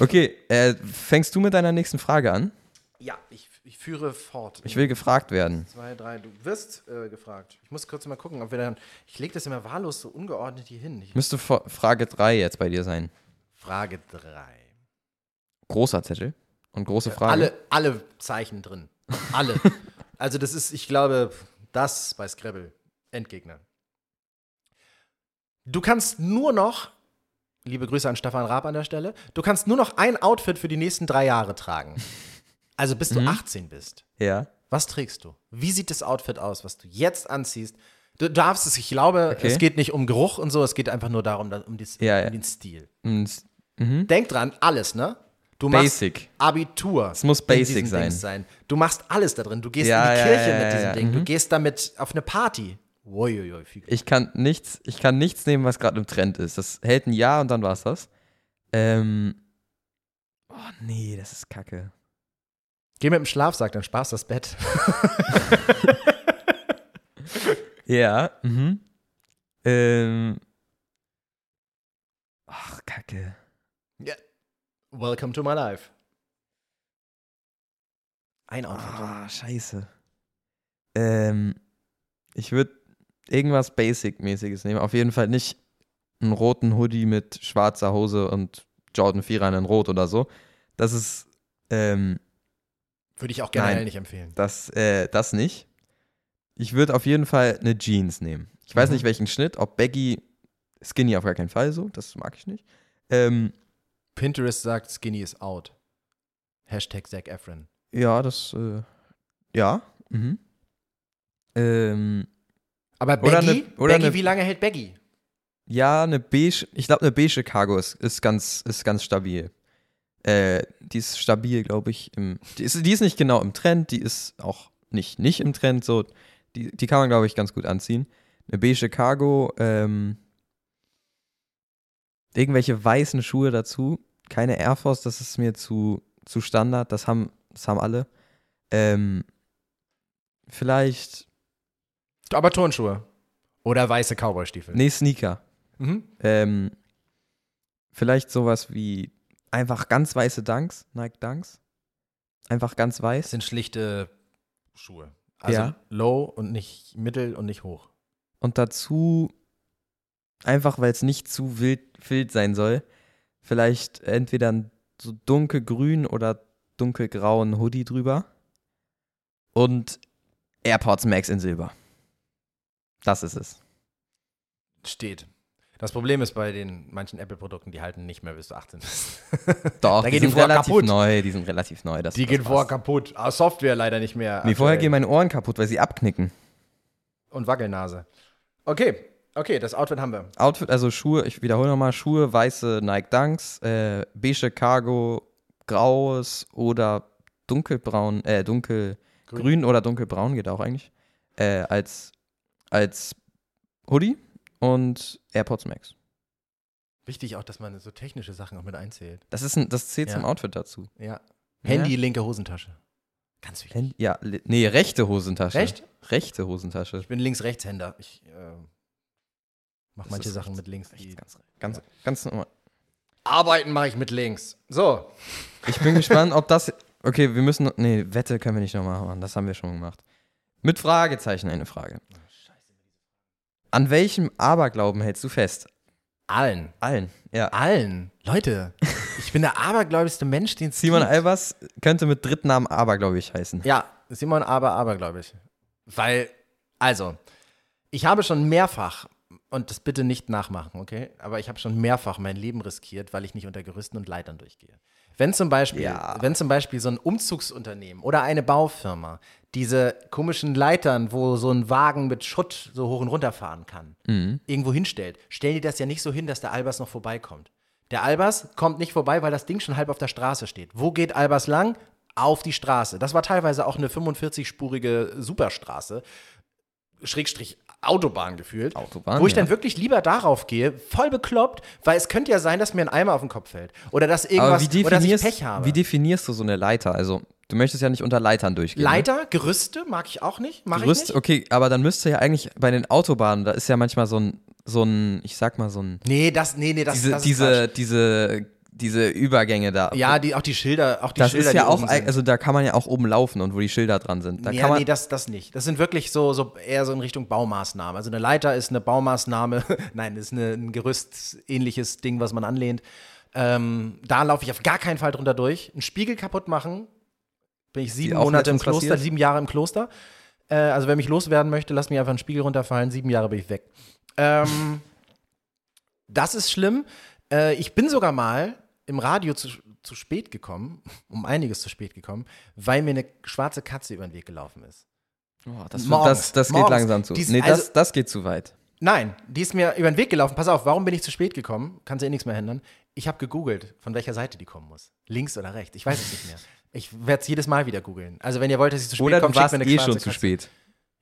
S2: Okay, äh, fängst du mit deiner nächsten Frage an?
S1: Ja, ich, ich führe fort.
S2: Ich will gefragt werden.
S1: Zwei, drei, du wirst äh, gefragt. Ich muss kurz mal gucken, ob wir dann. Ich lege das immer wahllos so ungeordnet hier hin. Ich,
S2: Müsste Frage 3 jetzt bei dir sein.
S1: Frage drei.
S2: Großer Zettel und große Frage.
S1: Alle, alle Zeichen drin. Alle. also, das ist, ich glaube, das bei Scrabble. Endgegner. Du kannst nur noch, liebe Grüße an Stefan Raab an der Stelle, du kannst nur noch ein Outfit für die nächsten drei Jahre tragen. Also bis du 18 bist.
S2: Ja.
S1: Was trägst du? Wie sieht das Outfit aus, was du jetzt anziehst? Du darfst es, ich glaube,
S2: Okay.
S1: es geht nicht um Geruch und so, es geht einfach nur darum, da- um, dies,
S2: Ja,
S1: um
S2: ja.
S1: den Stil.
S2: Mhm.
S1: Denk dran, alles, ne? Du
S2: Basic.
S1: machst Abitur. Es
S2: muss basic sein.
S1: Sein. Du machst alles da drin. Du gehst
S2: Ja,
S1: in die Kirche mit diesem. Ding. Du
S2: Mhm.
S1: gehst damit auf eine Party. Uiuiui,
S2: Ich kann nichts, ich kann nichts nehmen, was gerade im Trend ist. Das hält ein Jahr und dann war's das. Ähm. Oh nee, das ist kacke.
S1: Geh mit dem Schlafsack, dann sparst das Bett.
S2: Ja. Mhm. Ähm. Ach, kacke.
S1: Welcome to my life. Ein Outfit.
S2: Ah, scheiße. Ähm. Ich würde irgendwas Basic-mäßiges nehmen. Auf jeden Fall nicht einen roten Hoodie mit schwarzer Hose und Jordan 4 in Rot oder so. Das ist, ähm,
S1: Würde ich auch generell
S2: Nein.
S1: nicht empfehlen.
S2: Das, äh, das nicht. Ich würde auf jeden Fall eine Jeans nehmen. Ich weiß
S1: Mhm.
S2: nicht welchen Schnitt, ob Baggy, Skinny auf gar keinen Fall so, das mag ich nicht. Ähm,
S1: Pinterest sagt, Skinny is out. Hashtag Zac Efron.
S2: ja, das, äh, ja. Mhm. Ähm,
S1: Aber
S2: Oder
S1: Baggy,
S2: ne- oder
S1: Baggy
S2: ne-
S1: wie lange hält Baggy?
S2: ja, eine beige, ich glaube eine beige Cargo ist, ist, ganz, ist ganz stabil. Äh, die ist stabil, glaube ich. Im, die, ist, die ist nicht genau im Trend, die ist auch nicht, nicht im Trend, so. Die, die kann man, glaube ich, ganz gut anziehen. Eine beige Cargo, ähm, irgendwelche weißen Schuhe dazu. Keine Air Force, das ist mir zu, zu Standard, das haben, das haben alle. Ähm, vielleicht,
S1: Aber Turnschuhe. Oder weiße Cowboystiefel.
S2: nee, Sneaker.
S1: Mhm.
S2: Ähm, vielleicht sowas wie einfach ganz weiße Dunks, Nike Dunks. Einfach ganz
S1: Das
S2: weiß.
S1: sind schlichte Schuhe. Also
S2: Ja.
S1: low und nicht mittel und nicht hoch.
S2: Und dazu, einfach weil es nicht zu wild, wild sein soll, vielleicht entweder ein so dunkelgrün oder dunkelgrauen Hoodie drüber. Und AirPods Max in Silber. Das ist es.
S1: Steht. Das Problem ist bei den manchen Apple-Produkten, die halten nicht mehr bis du 18 bist.
S2: Doch,
S1: Da
S2: die sind
S1: vorher
S2: relativ
S1: kaputt.
S2: neu. Die sind relativ neu. Das,
S1: Die
S2: das
S1: gehen vorher
S2: passt.
S1: kaputt. Ah, Software leider nicht mehr.
S2: Nee, vorher gehen meine Ohren kaputt, weil sie abknicken.
S1: Und Wackelnase. Okay, okay, das Outfit haben wir.
S2: Outfit, also Schuhe, ich wiederhole nochmal, Schuhe, weiße Nike Dunks, äh, beige Cargo, graues oder dunkelbraun, äh, dunkelgrün oder dunkelbraun geht auch eigentlich, äh, als, als Hoodie und AirPods Max.
S1: Wichtig auch, dass man so technische Sachen auch mit einzählt.
S2: Das, ist ein, das zählt
S1: Ja.
S2: zum Outfit dazu.
S1: Ja. Handy, linke Hosentasche. Ganz wichtig.
S2: Hand, ja, nee, rechte Hosentasche.
S1: Recht?
S2: Rechte Hosentasche.
S1: Ich bin Links-Rechtshänder. Ich äh, mache manche Sachen mit links.
S2: rechts, ganz, ganz, ganz normal.
S1: Arbeiten mache ich mit links. So.
S2: Ich bin gespannt, ob das. Okay, wir müssen. Nee, Wette können wir nicht nochmal machen. Das haben wir schon gemacht. Mit Fragezeichen eine Frage. An welchem Aberglauben hältst du fest?
S1: Allen.
S2: Allen. Ja.
S1: Allen. Leute, ich bin der abergläubigste Mensch, den es
S2: Simon
S1: gibt.
S2: Albers könnte mit Drittnamen abergläubig heißen.
S1: Ja, Simon aber abergläubig. Weil, also, ich habe schon mehrfach, und das bitte nicht nachmachen, okay? Aber ich habe schon mehrfach mein Leben riskiert, weil ich nicht unter Gerüsten und Leitern durchgehe. Wenn zum Beispiel,
S2: Ja.
S1: wenn zum Beispiel so ein Umzugsunternehmen oder eine Baufirma diese komischen Leitern, wo so ein Wagen mit Schutt so hoch und runter fahren kann, irgendwo hinstellt, stellen die das ja nicht so hin, dass der Albers noch vorbeikommt. Der Albers kommt nicht vorbei, weil das Ding schon halb auf der Straße steht. Wo geht Albers lang? Auf die Straße. Das war teilweise auch eine 45-spurige Superstraße. Schrägstrich Autobahn gefühlt.
S2: Autobahn,
S1: Wo ich
S2: ja.
S1: dann wirklich lieber darauf gehe, voll bekloppt, weil es könnte ja sein, dass mir ein Eimer auf den Kopf fällt. Oder dass irgendwas,
S2: wie
S1: oder dass ich Pech habe.
S2: wie definierst du so eine Leiter? Also, du möchtest ja nicht unter Leitern durchgehen. ne?
S1: Leiter, Gerüste mag ich auch nicht. Mach
S2: Gerüst,
S1: ich nicht.
S2: okay, aber dann müsste ja eigentlich bei den Autobahnen, da ist ja manchmal so ein, so ein, ich sag mal so ein,
S1: Nee, das, nee, nee, das,
S2: diese,
S1: das ist
S2: diese, diese, diese Übergänge da.
S1: Ja, die, auch die Schilder, auch die
S2: das
S1: Schilder,
S2: ist ja auch, also da kann man ja auch oben laufen und wo die Schilder dran sind. Da
S1: ja,
S2: kann man,
S1: nee, das, das nicht. Das sind wirklich so, so eher so in Richtung Baumaßnahme. Also eine Leiter ist eine Baumaßnahme, nein, ist eine, ein gerüstähnliches Ding, was man anlehnt. Ähm, da laufe ich auf gar keinen Fall drunter durch. Einen Spiegel kaputt machen, bin ich sieben Monate im Kloster,
S2: passiert?
S1: sieben Jahre im Kloster. Äh, also wer mich loswerden möchte, lass mich einfach einen Spiegel runterfallen, sieben Jahre bin ich weg. Ähm, das ist schlimm. Äh, ich bin sogar mal im Radio zu, zu spät gekommen, um einiges zu spät gekommen, weil mir eine schwarze Katze über den Weg gelaufen ist.
S2: oh, das,
S1: morgens,
S2: das, das geht
S1: morgens.
S2: langsam zu.
S1: Dies-
S2: nee,
S1: also-
S2: das, das geht zu weit.
S1: Nein, die ist mir über den Weg gelaufen. Pass auf, warum bin ich zu spät gekommen? Kannst ja eh nichts mehr ändern. Ich habe gegoogelt, von welcher Seite die kommen muss. Links oder rechts. Ich weiß es nicht mehr. Ich werde es jedes Mal wieder googeln. Also, wenn ihr wollt, dass ich zu spät
S2: Oder
S1: komme, schickt mir eine
S2: eh
S1: schwarze
S2: schon zu spät.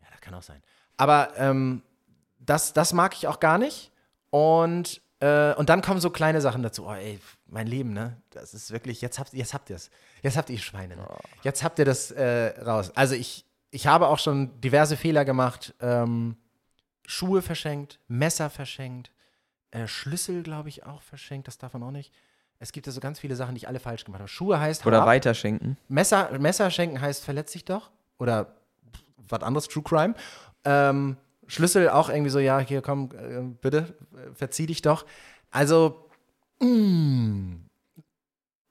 S1: Ja, das kann auch sein. Aber ähm, das, das mag ich auch gar nicht. Und, äh, und dann kommen so kleine Sachen dazu. Oh, ey, mein Leben, ne? Das ist wirklich, jetzt habt, jetzt habt ihr es. Jetzt habt ihr Schweine. Ne? Jetzt habt ihr das äh, raus. Also ich, ich habe auch schon diverse Fehler gemacht. Ähm, Schuhe verschenkt, Messer verschenkt, äh, Schlüssel, glaube ich, auch verschenkt. Das darf man auch nicht. Es gibt ja so ganz viele Sachen, die ich alle falsch gemacht habe. Schuhe heißt
S2: Oder
S1: hau ab.
S2: weiterschenken.
S1: Messer, Messer schenken heißt verletz dich doch. Oder was anderes, True Crime. Ähm, Schlüssel auch irgendwie so, ja, hier komm, äh, bitte, äh, verzieh dich doch. Also, mm,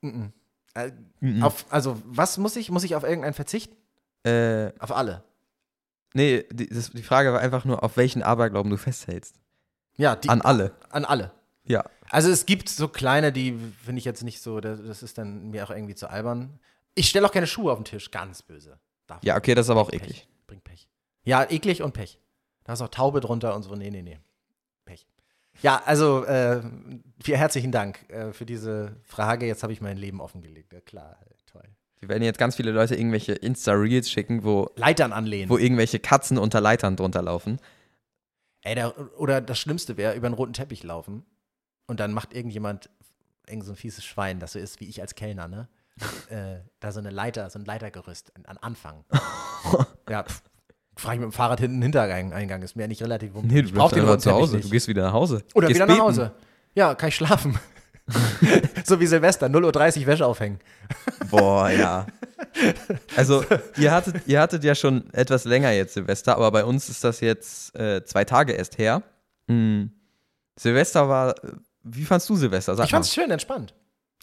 S1: mm, mm. Äh, Auf, also, was muss ich? Muss ich auf irgendeinen verzichten?
S2: Äh,
S1: Auf alle.
S2: nee, die, das, die Frage war einfach nur, auf welchen Aberglauben du festhältst.
S1: Ja, die,
S2: An alle.
S1: an alle.
S2: Ja.
S1: Also es gibt so kleine, die finde ich jetzt nicht so, das, ist dann mir auch irgendwie zu albern. Ich stelle auch keine Schuhe auf den Tisch, ganz böse. Darf
S2: Ja, okay, das ist aber auch
S1: Pech.
S2: eklig.
S1: Bringt Pech. Ja, eklig und Pech. Da ist auch Taube drunter und so. Nee, nee, nee. Pech. Ja, also äh, vielen herzlichen Dank äh, für diese Frage. Jetzt habe ich mein Leben offengelegt. Ja, klar, toll.
S2: Wir werden jetzt ganz viele Leute irgendwelche Insta-Reels schicken, wo,
S1: Leitern anlehnen.
S2: wo irgendwelche Katzen unter Leitern drunter laufen.
S1: Ey, da, oder das Schlimmste wäre, über einen roten Teppich laufen und dann macht irgendjemand, irgend so ein fieses Schwein, das so ist wie ich als Kellner, ne? äh, da so eine Leiter, so ein Leitergerüst an, an Anfang. ja, frage ich mit dem Fahrrad hinten Hintereingang, Eingang, ist mir nicht relativ wumpe.
S2: Nee, du
S1: ich brauch
S2: bleibst
S1: den
S2: einfach zu Hause. Du gehst wieder nach Hause.
S1: Oder
S2: gehst
S1: wieder
S2: beten.
S1: nach Hause. Ja, kann ich schlafen. so wie Silvester, 0.30 Uhr Wäsche aufhängen.
S2: Boah, ja. Also, ihr hattet, ihr hattet ja schon etwas länger jetzt Silvester, aber bei uns ist das jetzt äh, zwei Tage erst her. Mhm. Silvester war. Wie fandst du Silvester? Sag
S1: Ich fand's schön entspannt.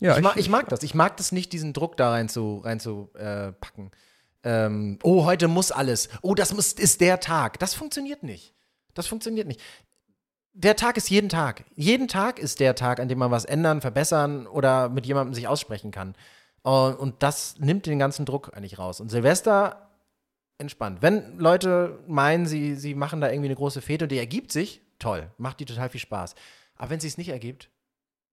S2: Ja,
S1: ich, mag, ich mag das. Ich mag das nicht, diesen Druck da rein zu, rein zu äh, packen. Ähm, oh, heute muss alles. Oh, das muss, ist der Tag. Das funktioniert nicht. Das funktioniert nicht. Der Tag ist jeden Tag. Jeden Tag ist der Tag, an dem man was ändern, verbessern oder mit jemandem sich aussprechen kann. Und, und das nimmt den ganzen Druck eigentlich raus. Und Silvester entspannt. Wenn Leute meinen, sie, sie machen da irgendwie eine große Fete und die ergibt sich, toll, macht die total viel Spaß. Aber wenn sie es nicht ergibt,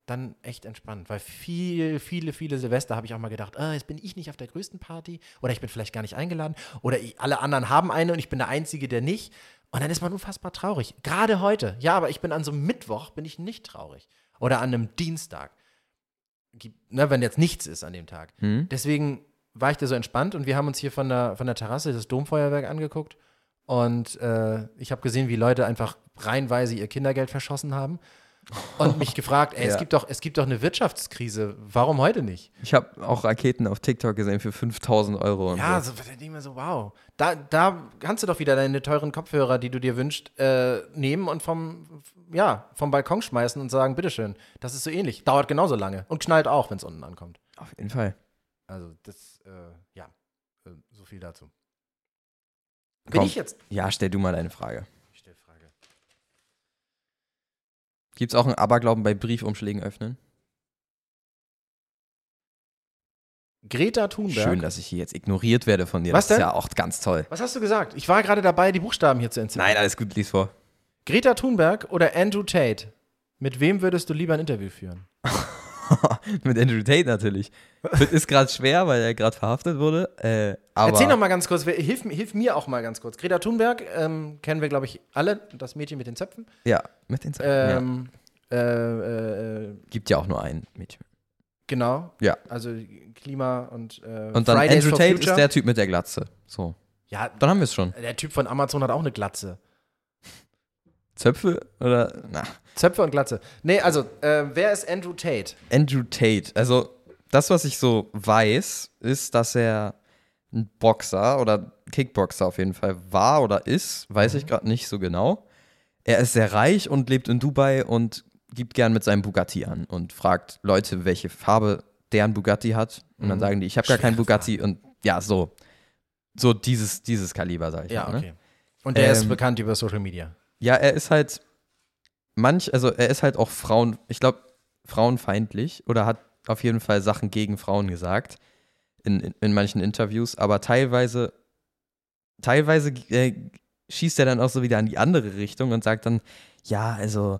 S1: dann echt entspannt. Weil viel, viele, viele Silvester habe ich auch mal gedacht, ah, jetzt bin ich nicht auf der größten Party oder ich bin vielleicht gar nicht eingeladen oder ich, alle anderen haben eine und ich bin der Einzige, der nicht. Und dann ist man unfassbar traurig. Gerade heute. Ja, aber ich bin an so einem Mittwoch, bin ich nicht traurig. Oder an einem Dienstag. Ne, wenn jetzt nichts ist an dem Tag.
S2: Hm?
S1: Deswegen war ich da so entspannt und wir haben uns hier von der, von der Terrasse das Domfeuerwerk angeguckt. Und äh, ich habe gesehen, wie Leute einfach reihenweise ihr Kindergeld verschossen haben. Und mich gefragt, ey, es,
S2: Ja.
S1: gibt doch, es gibt doch eine Wirtschaftskrise. Warum heute nicht?
S2: Ich habe auch Raketen auf TikTok gesehen für 5000 Euro. Und
S1: Ja,
S2: so.
S1: so, da denke ich mir so, wow. Da, da kannst du doch wieder deine teuren Kopfhörer, die du dir wünschst, äh, nehmen und vom, ja, vom Balkon schmeißen und sagen, bitteschön, das ist so ähnlich. Dauert genauso lange. Und knallt auch, wenn es unten ankommt.
S2: Auf jeden Fall.
S1: Also, das, äh, ja, äh, so viel dazu. Bin
S2: Komm.
S1: ich jetzt?
S2: Ja, stell du mal deine Frage. Gibt es auch einen Aberglauben bei Briefumschlägen öffnen?
S1: Greta Thunberg.
S2: Schön, dass ich hier jetzt ignoriert werde von dir.
S1: Was
S2: das ist
S1: denn?
S2: ja auch ganz toll.
S1: Was hast du gesagt? Ich war gerade dabei, die Buchstaben hier zu entziffern.
S2: Nein, alles gut, lies vor.
S1: Greta Thunberg oder Andrew Tate? Mit wem würdest du lieber ein Interview führen?
S2: Mit Andrew Tate natürlich. Ist gerade schwer, weil er gerade verhaftet wurde. Äh,
S1: Erzähl noch mal ganz kurz, hilf, hilf mir auch mal ganz kurz. Greta Thunberg ähm, kennen wir, glaube ich, alle, das Mädchen mit den Zöpfen.
S2: Ja, mit den ja.
S1: Ähm, äh, äh, äh,
S2: Gibt ja auch nur ein Mädchen.
S1: genau.
S2: Ja.
S1: Also Klima und äh,
S2: Und dann
S1: Fridays
S2: Andrew Tate ist der Typ mit der Glatze. So,
S1: Ja,
S2: dann haben wir es schon.
S1: der Typ von Amazon hat auch eine Glatze.
S2: Zöpfe oder na,
S1: Zöpfe und Glatze. Nee, also, äh, wer ist Andrew Tate?
S2: Andrew Tate. Also das, was ich so weiß, ist, dass er ein Boxer oder Kickboxer auf jeden Fall war oder ist, weiß ich gerade nicht so genau. Er ist sehr reich und lebt in Dubai und gibt gern mit seinem Bugatti an und fragt Leute, welche Farbe deren Bugatti hat. Und dann sagen die, ich habe gar keinen Bugatti und ja, so. So dieses, dieses Kaliber, sag ich
S1: Ja,
S2: mal. Ne?
S1: okay. Und der ist
S2: Ähm,
S1: bekannt über Social Media.
S2: Ja, er ist halt manch, also er ist halt auch Frauen, ich glaube, frauenfeindlich oder hat auf jeden Fall Sachen gegen Frauen gesagt in, in, in manchen Interviews, aber teilweise, teilweise äh, schießt er dann auch so wieder in die andere Richtung und sagt dann, ja, also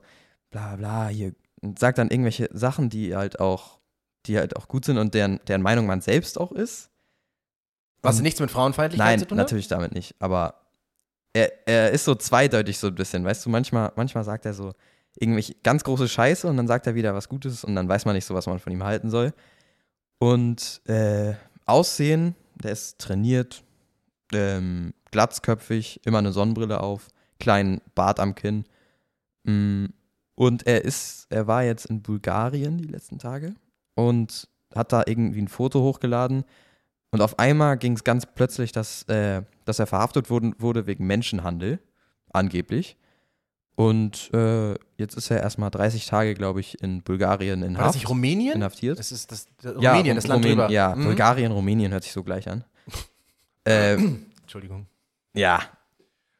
S2: bla bla, hier, und sagt dann irgendwelche Sachen, die halt auch, die halt auch gut sind und deren, deren Meinung man selbst auch ist.
S1: Was
S2: Und-
S1: nichts mit Frauenfeindlichkeit
S2: Nein,
S1: zu tun hat?
S2: natürlich damit nicht. Aber er, er ist so zweideutig so ein bisschen, weißt du, manchmal, manchmal sagt er so irgendwelche ganz große Scheiße und dann sagt er wieder was Gutes und dann weiß man nicht so, was man von ihm halten soll. Und äh, Aussehen, der ist trainiert, ähm, glatzköpfig, immer eine Sonnenbrille auf, kleinen Bart am Kinn. Mm, Und er ist, er war jetzt in Bulgarien die letzten Tage und hat da irgendwie ein Foto hochgeladen und auf einmal ging es ganz plötzlich, dass, äh, dass er verhaftet wurde, wurde wegen Menschenhandel, angeblich. Und äh, jetzt ist er erstmal 30 Tage, glaube ich, in Bulgarien in
S1: War das nicht Rumänien?
S2: inhaftiert.
S1: Das ist das, das
S2: Ja,
S1: Rumänien, das Land
S2: Rumänien,
S1: drüber.
S2: Ja,
S1: Mhm.
S2: Bulgarien, Rumänien hört sich so gleich an. ähm,
S1: Entschuldigung.
S2: ja,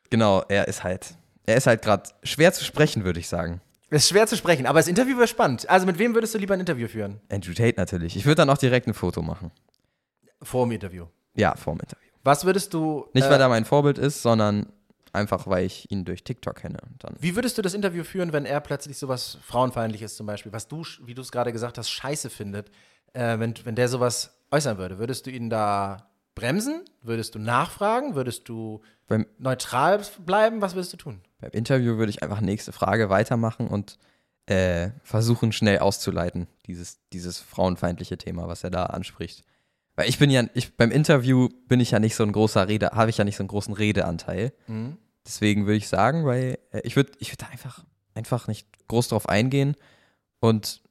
S2: genau, er ist halt, er ist halt gerade schwer zu sprechen, würde ich sagen.
S1: Ist schwer zu sprechen, aber das Interview wäre spannend. Also mit wem würdest du lieber ein Interview führen?
S2: Andrew Tate natürlich. Ich würde dann auch direkt ein Foto machen.
S1: Vor dem Interview.
S2: Ja, vor dem Interview.
S1: Was würdest du.
S2: Nicht,
S1: äh,
S2: weil er mein Vorbild ist, sondern einfach, weil ich ihn durch TikTok kenne. Dann
S1: Wie würdest du das Interview führen, wenn er plötzlich sowas Frauenfeindliches zum Beispiel, was du, wie du es gerade gesagt hast, scheiße findet, äh, wenn, wenn der sowas äußern würde? Würdest du ihn da bremsen? Würdest du nachfragen? Würdest du
S2: beim,
S1: neutral bleiben? Was würdest du tun?
S2: beim Interview würde ich einfach nächste Frage weitermachen und äh, versuchen, schnell auszuleiten, dieses, dieses frauenfeindliche Thema, was er da anspricht. Weil ich bin ja, ich, beim Interview bin ich ja nicht so ein großer Rede, habe ich ja nicht so einen großen Redeanteil.
S1: Mhm.
S2: Deswegen würde ich sagen, weil äh, ich würde ich würd da einfach, einfach nicht groß drauf eingehen und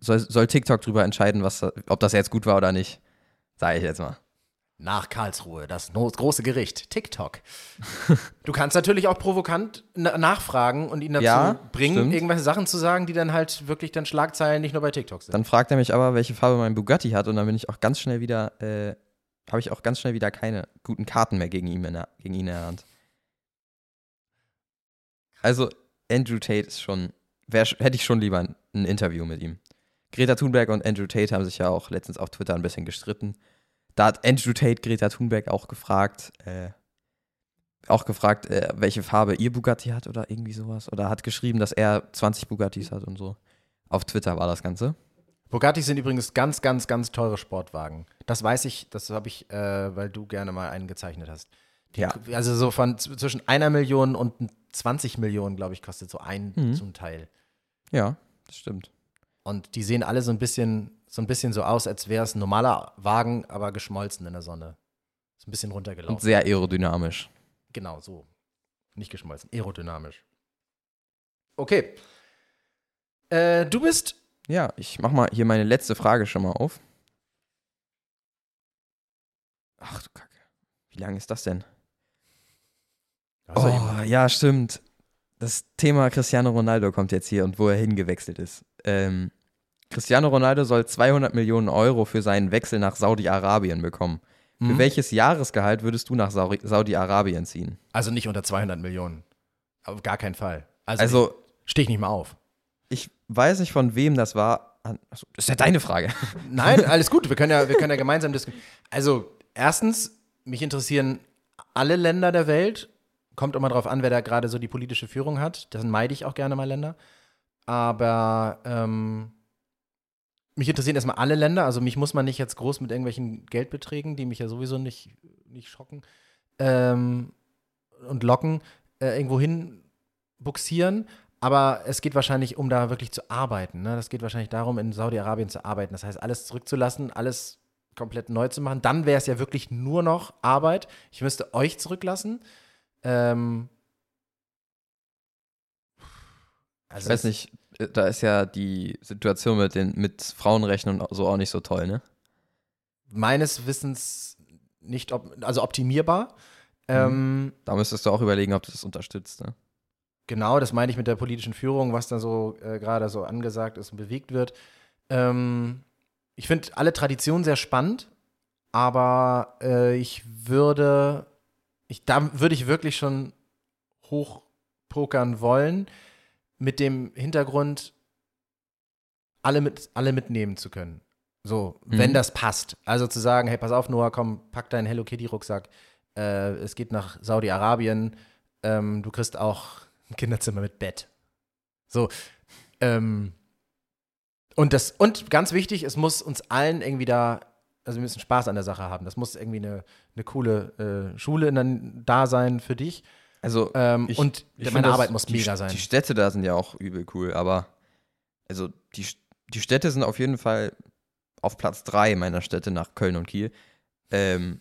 S2: soll, soll TikTok drüber entscheiden, was, ob das jetzt gut war oder nicht. Sage ich jetzt mal.
S1: Nach Karlsruhe, das große Gericht, TikTok. du kannst natürlich auch provokant na nachfragen und ihn dazu
S2: Ja,
S1: bringen,
S2: stimmt.
S1: irgendwelche Sachen zu sagen, die dann halt wirklich dann Schlagzeilen nicht nur bei TikTok sind.
S2: Dann fragt er mich aber, welche Farbe mein Bugatti hat und dann bin ich auch ganz schnell wieder, äh, habe ich auch ganz schnell wieder keine guten Karten mehr gegen ihn in der, gegen ihn in der Hand. Also Andrew Tate ist schon, wär, hätte ich schon lieber ein, ein Interview mit ihm. Greta Thunberg und Andrew Tate haben sich ja auch letztens auf Twitter ein bisschen gestritten. Da hat Andrew Tate Greta Thunberg auch gefragt, äh, auch gefragt, äh, welche Farbe ihr Bugatti hat oder irgendwie sowas. Oder hat geschrieben, dass er 20 Bugattis hat und so. Auf Twitter war das Ganze.
S1: Bugattis sind übrigens ganz, ganz, ganz teure Sportwagen. Das weiß ich, das habe ich, äh, weil du gerne mal einen gezeichnet hast. Die,
S2: Ja.
S1: Also so von zwischen einer Million und 20 Millionen, glaube ich, kostet so ein
S2: Mhm.
S1: zum Teil.
S2: Ja, das stimmt.
S1: Und die sehen alle so ein bisschen, so ein bisschen so aus, als wäre es ein normaler Wagen, aber geschmolzen in der Sonne. Ist ein bisschen runtergelaufen.
S2: Und sehr aerodynamisch.
S1: Genau, so. Nicht geschmolzen, aerodynamisch. Okay. Äh, du bist.
S2: Ja, ich mach mal hier meine letzte Frage schon mal auf. Ach du Kacke. Wie lang ist das denn?
S1: Also,
S2: Oh, ja, stimmt. Das Thema Cristiano Ronaldo kommt jetzt hier und wo er hingewechselt ist. Ähm, Cristiano Ronaldo soll 200 Millionen Euro für seinen Wechsel nach Saudi-Arabien bekommen. Für
S1: Mhm.
S2: welches Jahresgehalt würdest du nach Saudi- Saudi-Arabien ziehen?
S1: Also nicht unter 200 Millionen. Auf gar keinen Fall. Also,
S2: Also,
S1: Stehe ich nicht mal auf.
S2: Ich weiß nicht, von wem das war. Achso, das ist ja deine Frage.
S1: Nein, alles gut. Wir können ja, wir können ja gemeinsam diskutieren. Also, erstens, mich interessieren alle Länder der Welt. Kommt immer drauf an, wer da gerade so die politische Führung hat. Dann meide ich auch gerne mal Länder. Aber ähm, mich interessieren erstmal alle Länder. Also, mich muss man nicht jetzt groß mit irgendwelchen Geldbeträgen, die mich ja sowieso nicht, nicht schocken ähm, und locken, äh, irgendwo hin buxieren. Aber es geht wahrscheinlich um da wirklich zu arbeiten. Ne? Das geht wahrscheinlich darum, in Saudi-Arabien zu arbeiten. Das heißt, alles zurückzulassen, alles komplett neu zu machen. Dann wäre es ja wirklich nur noch Arbeit. Ich müsste euch zurücklassen. Ähm, also
S2: Ich weiß nicht, äh, da ist ja die Situation mit den mit Frauenrechten und so auch nicht so toll, ne?
S1: Meines Wissens nicht, op also optimierbar. Ähm,
S2: Da müsstest du auch überlegen, ob du das unterstützt, ne?
S1: Genau, das meine ich mit der politischen Führung, was da so äh, gerade so angesagt ist und bewegt wird. Ähm, ich finde alle Traditionen sehr spannend, aber äh, ich würde, ich, da würde ich wirklich schon hochpokern wollen, mit dem Hintergrund, alle, mit, alle mitnehmen zu können. So, wenn
S2: Mhm.
S1: das passt. Also zu sagen, hey, pass auf, Noah, komm, pack deinen Hello Kitty-Rucksack. Äh, es geht nach Saudi-Arabien. Ähm, du kriegst auch ein Kinderzimmer mit Bett. So. Ähm, und das, und ganz wichtig, es muss uns allen irgendwie da, also wir müssen Spaß an der Sache haben. Das muss irgendwie eine, eine coole äh, Schule dann da sein für dich.
S2: Also
S1: Ähm,
S2: Ich-
S1: und
S2: Ich
S1: meine
S2: find das-
S1: Arbeit muss mega sein.
S2: Die Städte da sind ja auch übel cool, aber also die, die Städte sind auf jeden Fall auf Platz drei meiner Städte nach Köln und Kiel. Ähm,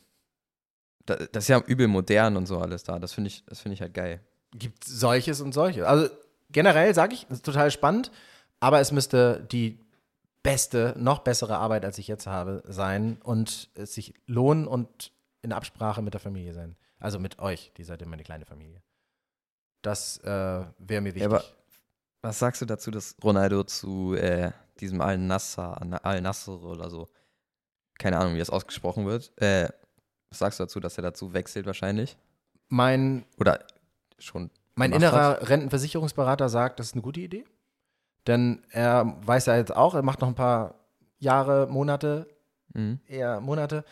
S2: da, das ist ja übel modern und so alles da. Das finde ich, das finde ich halt geil.
S1: gibt solches und solches. Also generell sage ich, es ist total spannend, aber es müsste die beste, noch bessere Arbeit, als ich jetzt habe, sein und es sich lohnen und in Absprache mit der Familie sein. Also mit euch, die seid ja meine kleine Familie. Das äh, wäre mir wichtig.
S2: aber- Was sagst du dazu, dass Ronaldo zu äh, diesem Al-Nassr, Al-Nassr oder so, keine Ahnung, wie das ausgesprochen wird, äh, was sagst du dazu, dass er dazu wechselt wahrscheinlich?
S1: mein
S2: Oder schon
S1: mein innerer Rentenversicherungsberater sagt, das ist eine gute Idee. Denn er weiß ja jetzt auch, er macht noch ein paar Jahre, Monate
S2: Mhm.
S1: eher Monate.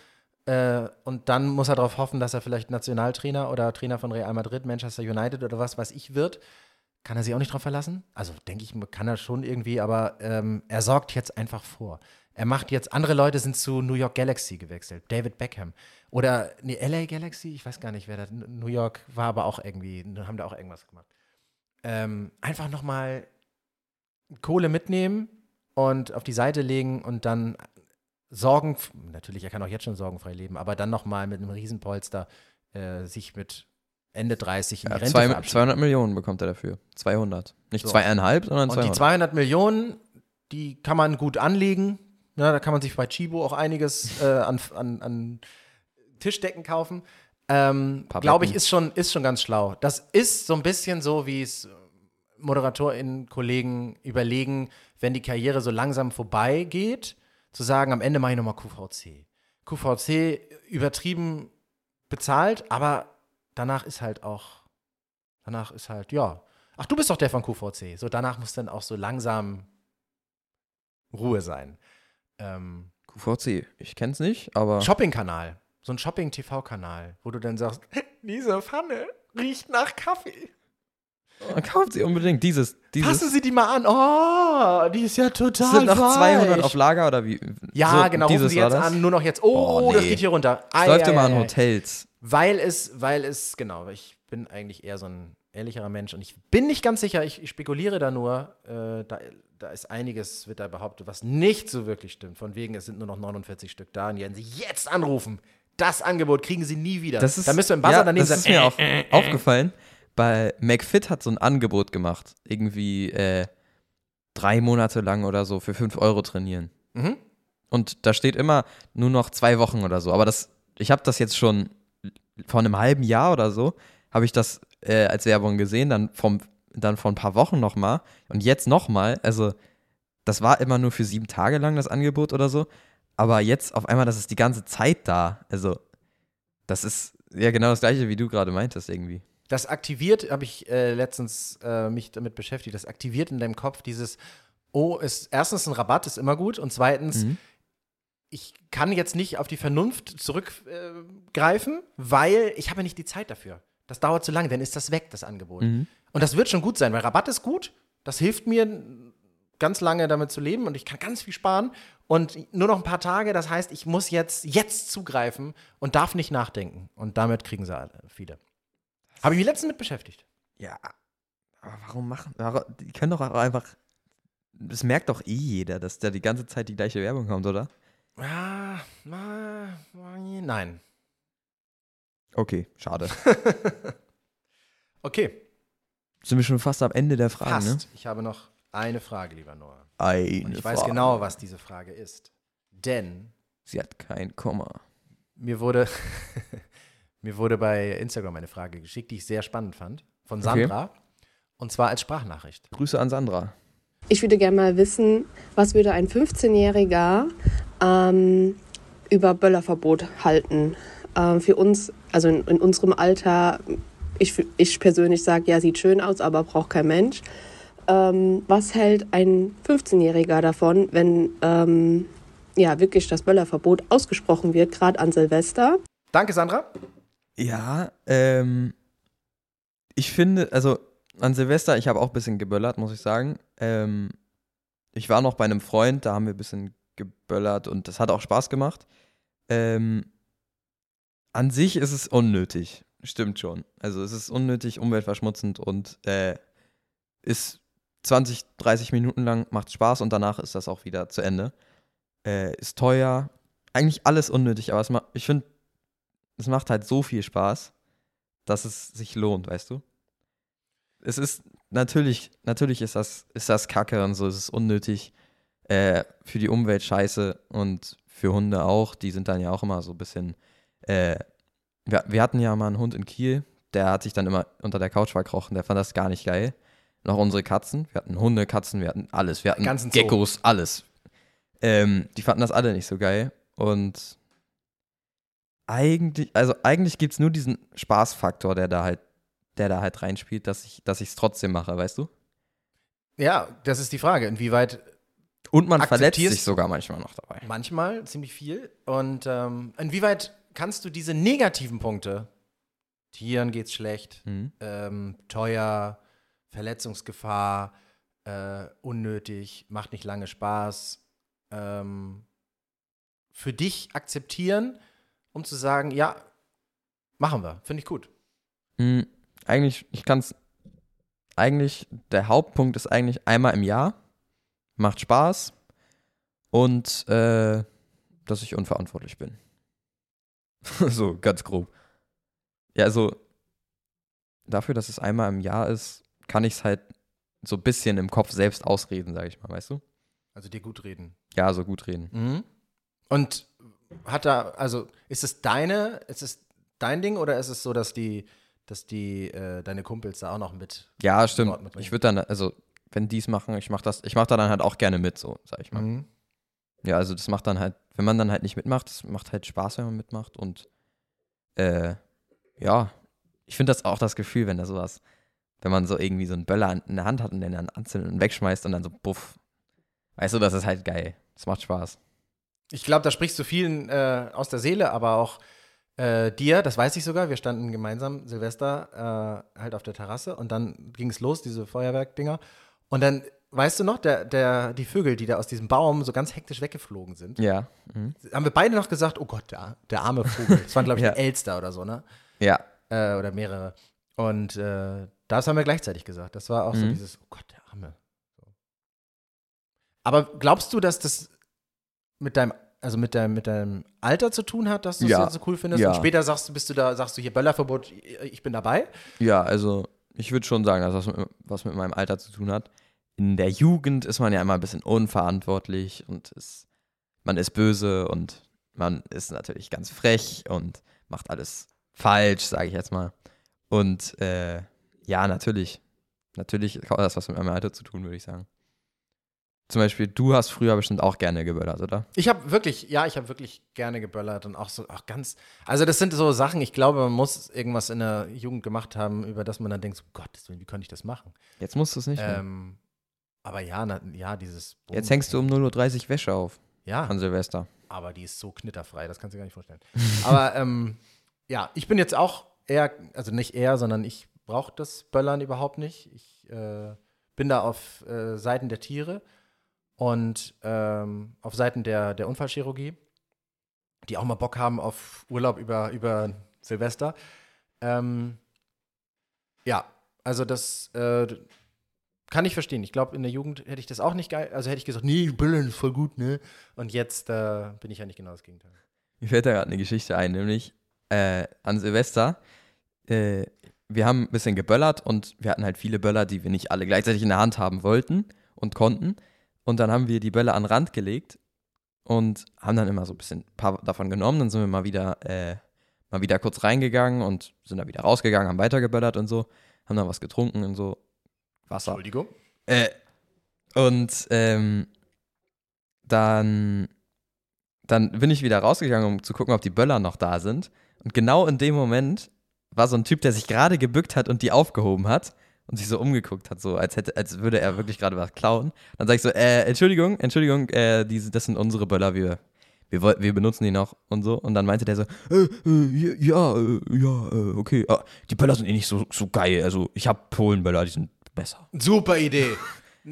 S1: Äh, und dann muss er darauf hoffen, dass er vielleicht Nationaltrainer oder Trainer von Real Madrid, Manchester United oder was weiß ich wird. Kann er sich auch nicht drauf verlassen? Also denke ich, kann er schon irgendwie, aber ähm, er sorgt jetzt einfach vor. Er macht jetzt, andere Leute sind zu New York Galaxy gewechselt, David Beckham. Oder, nee, LA Galaxy, ich weiß gar nicht, wer da, New York war aber auch irgendwie, haben da auch irgendwas gemacht. Ähm, einfach nochmal Kohle mitnehmen und auf die Seite legen und dann Sorgen, natürlich, er kann auch jetzt schon sorgenfrei leben, aber dann nochmal mit einem Riesenpolster äh, sich mit Ende 30 in die
S2: Ja,
S1: Rente
S2: zwei,
S1: verabschieden.
S2: 200 Millionen bekommt er dafür. 200. Nicht
S1: So.
S2: zweieinhalb, sondern
S1: Und die
S2: 200.
S1: 200 Millionen, die kann man gut anlegen. Ja, da kann man sich bei Chibo auch einiges äh, an, an, an Tischdecken kaufen. Ähm, Glaube ich, ist schon, ist schon ganz schlau. Das ist so ein bisschen so, wie es ModeratorInnen, Kollegen überlegen, wenn die Karriere so langsam vorbeigeht, zu sagen, am Ende mache ich nochmal QVC. QVC übertrieben bezahlt, aber danach ist halt auch, danach ist halt, ja. Ach, du bist doch der von QVC. So, danach muss dann auch so langsam Ruhe sein. Ähm,
S2: QVC, ich kenn's nicht, aber
S1: Shopping-Kanal. So ein Shopping-TV-Kanal, wo du dann sagst, diese Pfanne riecht nach Kaffee.
S2: Man kauft sie unbedingt. Dieses, dieses.
S1: Passen Sie die mal an. Oh, die ist ja total
S2: sind noch
S1: weich.
S2: 200 auf Lager oder wie?
S1: Ja,
S2: So,
S1: genau, rufen
S2: dieses
S1: Sie
S2: war
S1: jetzt
S2: das?
S1: an, nur noch jetzt. Oh,
S2: Boah,
S1: das
S2: nee.
S1: geht hier runter. Ei,
S2: läuft
S1: ei,
S2: immer
S1: ei,
S2: an. Hotels.
S1: Weil es, weil es, genau, ich bin eigentlich eher so ein ehrlicherer Mensch und ich bin nicht ganz sicher, ich, ich spekuliere da nur, äh, da, da ist einiges, wird da behauptet, was nicht so wirklich stimmt. Von wegen, es sind nur noch 49 Stück da und werden Sie jetzt anrufen. Das Angebot kriegen Sie nie wieder.
S2: Das ist,
S1: da müsst ihr im Buzzer
S2: ja,
S1: daneben
S2: das ist mir auch aufgefallen. Bei McFit hat so ein Angebot gemacht. Irgendwie äh, drei Monate lang oder so für 5 Euro trainieren.
S1: Mhm.
S2: Und da steht immer nur noch zwei Wochen oder so. Aber das, ich habe das jetzt schon vor einem halben Jahr oder so, habe ich das äh, als Werbung gesehen, dann, vom, dann vor ein paar Wochen nochmal und jetzt nochmal. Also, das war immer nur für sieben Tage lang das Angebot oder so. Aber jetzt auf einmal, das ist die ganze Zeit da. Also, das ist ja genau das gleiche, wie du gerade meintest, irgendwie.
S1: Das aktiviert, habe ich äh, letztens äh, mich damit beschäftigt, das aktiviert in deinem Kopf dieses, oh, ist erstens ein Rabatt ist immer gut und zweitens,
S2: Mhm.
S1: ich kann jetzt nicht auf die Vernunft zurückgreifen, weil ich habe ja nicht die Zeit dafür. Das dauert zu lange, dann ist das weg, das Angebot.
S2: Mhm.
S1: Und das wird schon gut sein, weil Rabatt ist gut. Das hilft mir, ganz lange damit zu leben und ich kann ganz viel sparen. Und nur noch ein paar Tage, das heißt, ich muss jetzt, jetzt zugreifen und darf nicht nachdenken. Und damit kriegen sie alle, viele. Habe ich mich letztens mit beschäftigt.
S2: Ja, aber warum machen? Warum, die können doch auch einfach. Das merkt doch eh jeder, dass da die ganze Zeit die gleiche Werbung kommt, oder?
S1: Ah, ah, nein.
S2: Okay, schade.
S1: Okay,
S2: Sind wir schon fast am Ende der Fragen,
S1: passt. Ich habe noch eine Frage, lieber Noah.
S2: ne? Eine
S1: Und ich weiß
S2: Frage.
S1: genau, was diese Frage ist. Denn
S2: Sie hat kein Komma.
S1: mir wurde, mir wurde bei Instagram eine Frage geschickt, die ich sehr spannend fand, von
S2: Okay.
S1: Sandra. Und zwar als Sprachnachricht.
S2: Grüße an Sandra.
S5: Ich würde gerne mal wissen, was würde ein 15-Jähriger ähm, über Böllerverbot halten? Ähm, für uns, also in, in unserem Alter, ich, ich persönlich sage, ja, sieht schön aus, aber braucht kein Mensch. Ähm, was hält ein 15-Jähriger davon, wenn ähm, ja wirklich das Böllerverbot ausgesprochen wird, gerade an Silvester?
S1: Danke, Sandra.
S2: Ja, ähm, ich finde, also an Silvester, ich habe auch ein bisschen geböllert, muss ich sagen. Ähm, ich war noch bei einem Freund, da haben wir ein bisschen geböllert und das hat auch Spaß gemacht. Ähm, an sich ist es unnötig, stimmt schon. Also es ist unnötig, umweltverschmutzend und äh, ist 20, 30 Minuten lang, macht Spaß und danach ist das auch wieder zu Ende. Äh, ist teuer, eigentlich alles unnötig, aber es ma ich finde, es macht halt so viel Spaß, dass es sich lohnt, weißt du? Es ist natürlich, natürlich ist das, ist das Kacke und so, es ist unnötig. Äh, für die Umwelt scheiße und für Hunde auch. Die sind dann ja auch immer so ein bisschen. Äh, wir, wir hatten ja mal einen Hund in Kiel, der hat sich dann immer unter der Couch verkrochen, der fand das gar nicht geil. Noch unsere Katzen, wir hatten Hunde, Katzen, wir hatten alles, wir hatten. Geckos, alles. Ähm, die fanden das alle nicht so geil und eigentlich, also eigentlich gibt es nur diesen Spaßfaktor, der da halt, der da halt reinspielt, dass ich, dass ich es trotzdem mache, weißt du?
S1: Ja, das ist die Frage. Inwieweit
S2: Und man verletzt sich sogar manchmal noch dabei.
S1: manchmal ziemlich viel. Und ähm, inwieweit kannst du diese negativen Punkte, Tieren geht's schlecht,
S2: Mhm.
S1: ähm, teuer, Verletzungsgefahr, äh, unnötig, macht nicht lange Spaß, ähm, für dich akzeptieren, um zu sagen, ja, machen wir, finde ich gut.
S2: Mhm. Eigentlich, ich kann es, eigentlich, der Hauptpunkt ist eigentlich einmal im Jahr, macht Spaß und äh, dass ich unverantwortlich bin. so, ganz grob. Ja, also dafür, dass es einmal im Jahr ist, kann ich es halt so ein bisschen im Kopf selbst ausreden, sage ich mal, weißt du?
S1: Also dir gut reden.
S2: Ja, so gut reden.
S1: Mhm. Und hat da, also ist es deine, ist es dein Ding oder ist es so, dass die, dass die, äh, deine Kumpels da auch noch mit?
S2: Ja, stimmt.
S1: mitbringen.
S2: Ich würde dann, also, wenn die es machen, ich mache das, ich mache da dann halt auch gerne mit, so, sag ich mal.
S1: Mhm.
S2: Ja, also das macht dann halt, wenn man dann halt nicht mitmacht, das macht halt Spaß, wenn man mitmacht und äh, ja, ich finde das auch das Gefühl, wenn da sowas, wenn man so irgendwie so einen Böller in der Hand hat und den dann anzündet und wegschmeißt und dann so buff. Weißt du, das ist halt geil. Das macht Spaß.
S1: Ich glaube, da sprichst du vielen äh, aus der Seele, aber auch äh, dir, das weiß ich sogar. Wir standen gemeinsam Silvester äh, halt auf der Terrasse und dann ging es los, diese Feuerwerkdinger. Und dann, weißt du noch, der, der, die Vögel, die da aus diesem Baum so ganz hektisch weggeflogen sind,
S2: Ja. Mhm.
S1: haben wir beide noch gesagt, oh Gott, der, der arme Vogel. Das waren, glaube ich,
S2: Ja.
S1: ein Elster oder so, ne?
S2: Ja.
S1: Äh, oder mehrere. Und äh, das haben wir gleichzeitig gesagt. Das war auch so
S2: Mhm.
S1: dieses, oh Gott, der Arme. So. Aber glaubst du, dass das mit deinem, also mit deinem, mit deinem Alter zu tun hat, dass du es
S2: Ja.
S1: so cool findest?
S2: Ja.
S1: Und später sagst du, bist du da, sagst du hier Böllerverbot, ich bin dabei.
S2: Ja, also ich würde schon sagen, dass das mit, was mit meinem Alter zu tun hat. In der Jugend ist man ja immer ein bisschen unverantwortlich und ist, man ist böse und man ist natürlich ganz frech und macht alles falsch, sage ich jetzt mal. Und äh, ja, natürlich. Natürlich hat das was mit meinem Alter zu tun, würde ich sagen. Zum Beispiel, du hast früher bestimmt auch gerne geböllert, oder?
S1: Ich habe wirklich, ja, ich habe wirklich gerne geböllert und auch so, auch ganz, also das sind so Sachen, ich glaube, man muss irgendwas in der Jugend gemacht haben, über das man dann denkt, so, Willen, wie könnte ich das machen?
S2: Jetzt musst du es nicht.
S1: Ähm, aber ja, na, ja, dieses.
S2: Jetzt hängst du um 0.30 Uhr Wäsche auf
S1: Ja,
S2: an Silvester.
S1: aber die ist so knitterfrei, das kannst du dir gar nicht vorstellen. aber ähm, ja, ich bin jetzt auch eher, also nicht eher, sondern ich brauche das Böllern überhaupt nicht. Ich äh, bin da auf äh, Seiten der Tiere und ähm, auf Seiten der, der Unfallchirurgie, die auch mal Bock haben auf Urlaub über, über Silvester. Ähm, ja, also das äh, kann ich verstehen. Ich glaube, in der Jugend hätte ich das auch nicht geil. Also hätte ich gesagt, nee, Böllern ist voll gut, ne? Und jetzt äh, bin ich ja nicht genau das Gegenteil.
S2: Mir fällt da gerade eine Geschichte ein, nämlich äh, an Silvester. Äh, wir haben ein bisschen geböllert und wir hatten halt viele Böller, die wir nicht alle gleichzeitig in der Hand haben wollten und konnten. Und dann haben wir die Böller an den Rand gelegt und haben dann immer so ein bisschen ein paar davon genommen. Dann sind wir mal wieder, äh, mal wieder kurz reingegangen und sind dann wieder rausgegangen, haben weitergeböllert und so, haben dann was getrunken und so. Wasser.
S1: Entschuldigung.
S2: Äh, und ähm, dann, dann bin ich wieder rausgegangen, um zu gucken, ob die Böller noch da sind. Und genau in dem Moment war so ein Typ, der sich gerade gebückt hat und die aufgehoben hat und sich so umgeguckt hat, so als hätte, als würde er wirklich gerade was klauen. Dann sage ich so, äh, Entschuldigung, Entschuldigung, äh, diese, das sind unsere Böller, wir, wir, wir benutzen die noch und so. Und dann meinte der so, äh, äh, ja, äh, ja, äh, okay, ah, die Böller sind eh nicht so, so geil. Also ich habe Polenböller, die sind besser.
S1: Super Idee.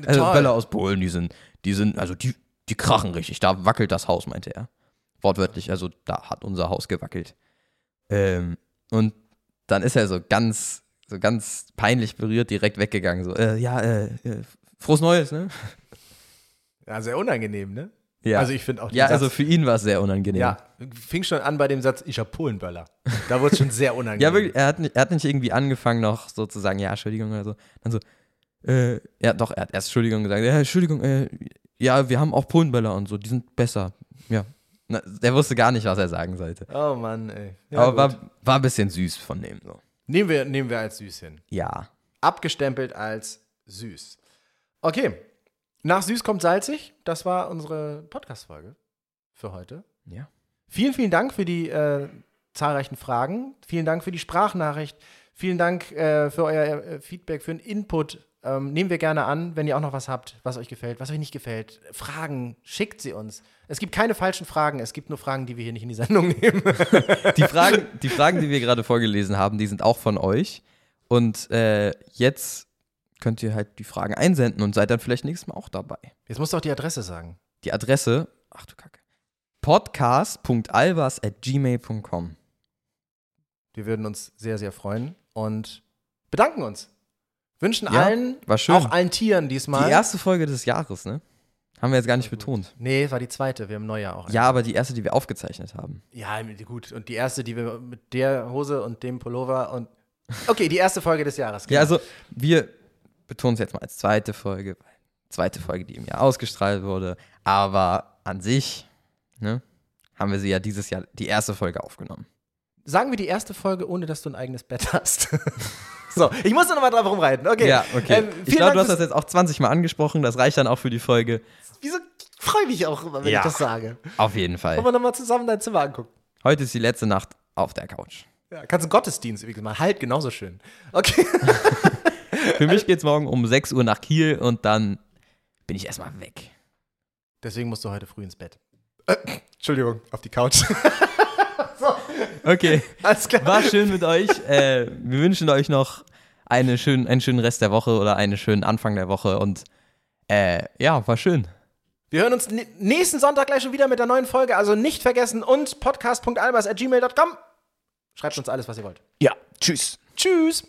S2: Also
S1: Toll.
S2: Böller aus Polen, die sind, die sind, also die, die krachen richtig. Da wackelt das Haus, meinte er. Wortwörtlich, also da hat unser Haus gewackelt. Ähm, und dann ist er so ganz, so ganz peinlich berührt direkt weggegangen. So, äh, ja, äh, äh, frohes Neues, ne?
S1: Ja, sehr unangenehm, ne?
S2: Ja.
S1: Also ich finde auch
S2: ja,
S1: Satz,
S2: also für ihn war es sehr unangenehm.
S1: ja, fing schon an bei dem Satz, ich hab Polenböller. Da wurde es schon sehr unangenehm.
S2: Ja, wirklich, er hat, nicht, er hat nicht irgendwie angefangen noch so zu sagen, ja, Entschuldigung oder so. Dann so, äh, ja doch, er hat erst Entschuldigung gesagt, ja, Entschuldigung, äh, ja, wir haben auch Polenböller und so, die sind besser. Ja. Na, der wusste gar nicht, was er sagen sollte.
S1: Oh Mann, ey. Ja,
S2: Aber
S1: gut.
S2: war, war ein bisschen süß von dem so.
S1: Nehmen, wir, nehmen wir als süß hin.
S2: Ja.
S1: Abgestempelt als süß. Okay. Nach süß kommt salzig. Das war unsere Podcast-Folge für heute.
S2: Ja.
S1: Vielen, vielen Dank für die äh, zahlreichen Fragen. Vielen Dank für die Sprachnachricht. Vielen Dank äh, für euer äh, Feedback, für den Input. Ähm, nehmen wir gerne an, wenn ihr auch noch was habt, was euch gefällt, was euch nicht gefällt. Fragen, schickt sie uns. Es gibt keine falschen Fragen, es gibt nur Fragen, die wir hier nicht in die Sendung nehmen.
S2: Die Fragen, die Fragen, die wir gerade vorgelesen haben, die sind auch von euch. Und äh, jetzt könnt ihr halt die Fragen einsenden und seid dann vielleicht nächstes Mal auch dabei.
S1: Jetzt musst du auch die Adresse sagen.
S2: Die Adresse, ach du Kacke, podcast.albers.gmail.com.
S1: Wir würden uns sehr, sehr freuen und bedanken uns. Wünschen
S2: Ja,
S1: allen, auch allen Tieren diesmal.
S2: Die erste Folge des Jahres, ne? Haben wir jetzt gar nicht betont.
S1: Nee, war die zweite. Wir haben Neujahr auch.
S2: Ja, aber die erste, die wir aufgezeichnet haben.
S1: Ja, gut. Und die erste, die wir mit der Hose und dem Pullover und. Okay, die erste Folge des Jahres.
S2: Ja,
S1: genau.
S2: also wir betonen es jetzt mal als zweite Folge. weil Zweite Folge, die im Jahr ausgestrahlt wurde. Aber an sich, ne, haben wir sie ja dieses Jahr die erste Folge aufgenommen.
S1: Sagen wir die erste Folge, ohne dass du ein eigenes Bett hast. so, ich muss noch mal drauf rumreiten. Okay.
S2: Ja, okay.
S1: Ähm,
S2: ich glaube, du hast das jetzt auch 20 Mal angesprochen. Das reicht dann auch für die Folge.
S1: Wieso freue ich mich auch immer, wenn
S2: Ja.
S1: ich das sage?
S2: Auf jeden Fall.
S1: Wollen wir nochmal zusammen dein Zimmer angucken?
S2: Heute ist die letzte Nacht auf der Couch.
S1: Ja, kannst einen Gottesdienst übrigens machen. Halt genauso schön. Okay.
S2: Für mich geht's morgen um 6 Uhr nach Kiel und dann bin ich erstmal weg.
S1: Deswegen musst du heute früh ins Bett. Äh, Entschuldigung, auf die Couch.
S2: Okay.
S1: Alles klar.
S2: War schön mit euch. Äh, wir wünschen euch noch eine schönen, einen schönen Rest der Woche oder einen schönen Anfang der Woche und äh, ja, war schön.
S1: Wir hören uns nächsten Sonntag gleich schon wieder mit der neuen Folge. Also nicht vergessen und podcast.albers.gmail.com. Schreibt uns alles, was ihr wollt.
S2: Ja, tschüss.
S1: Tschüss.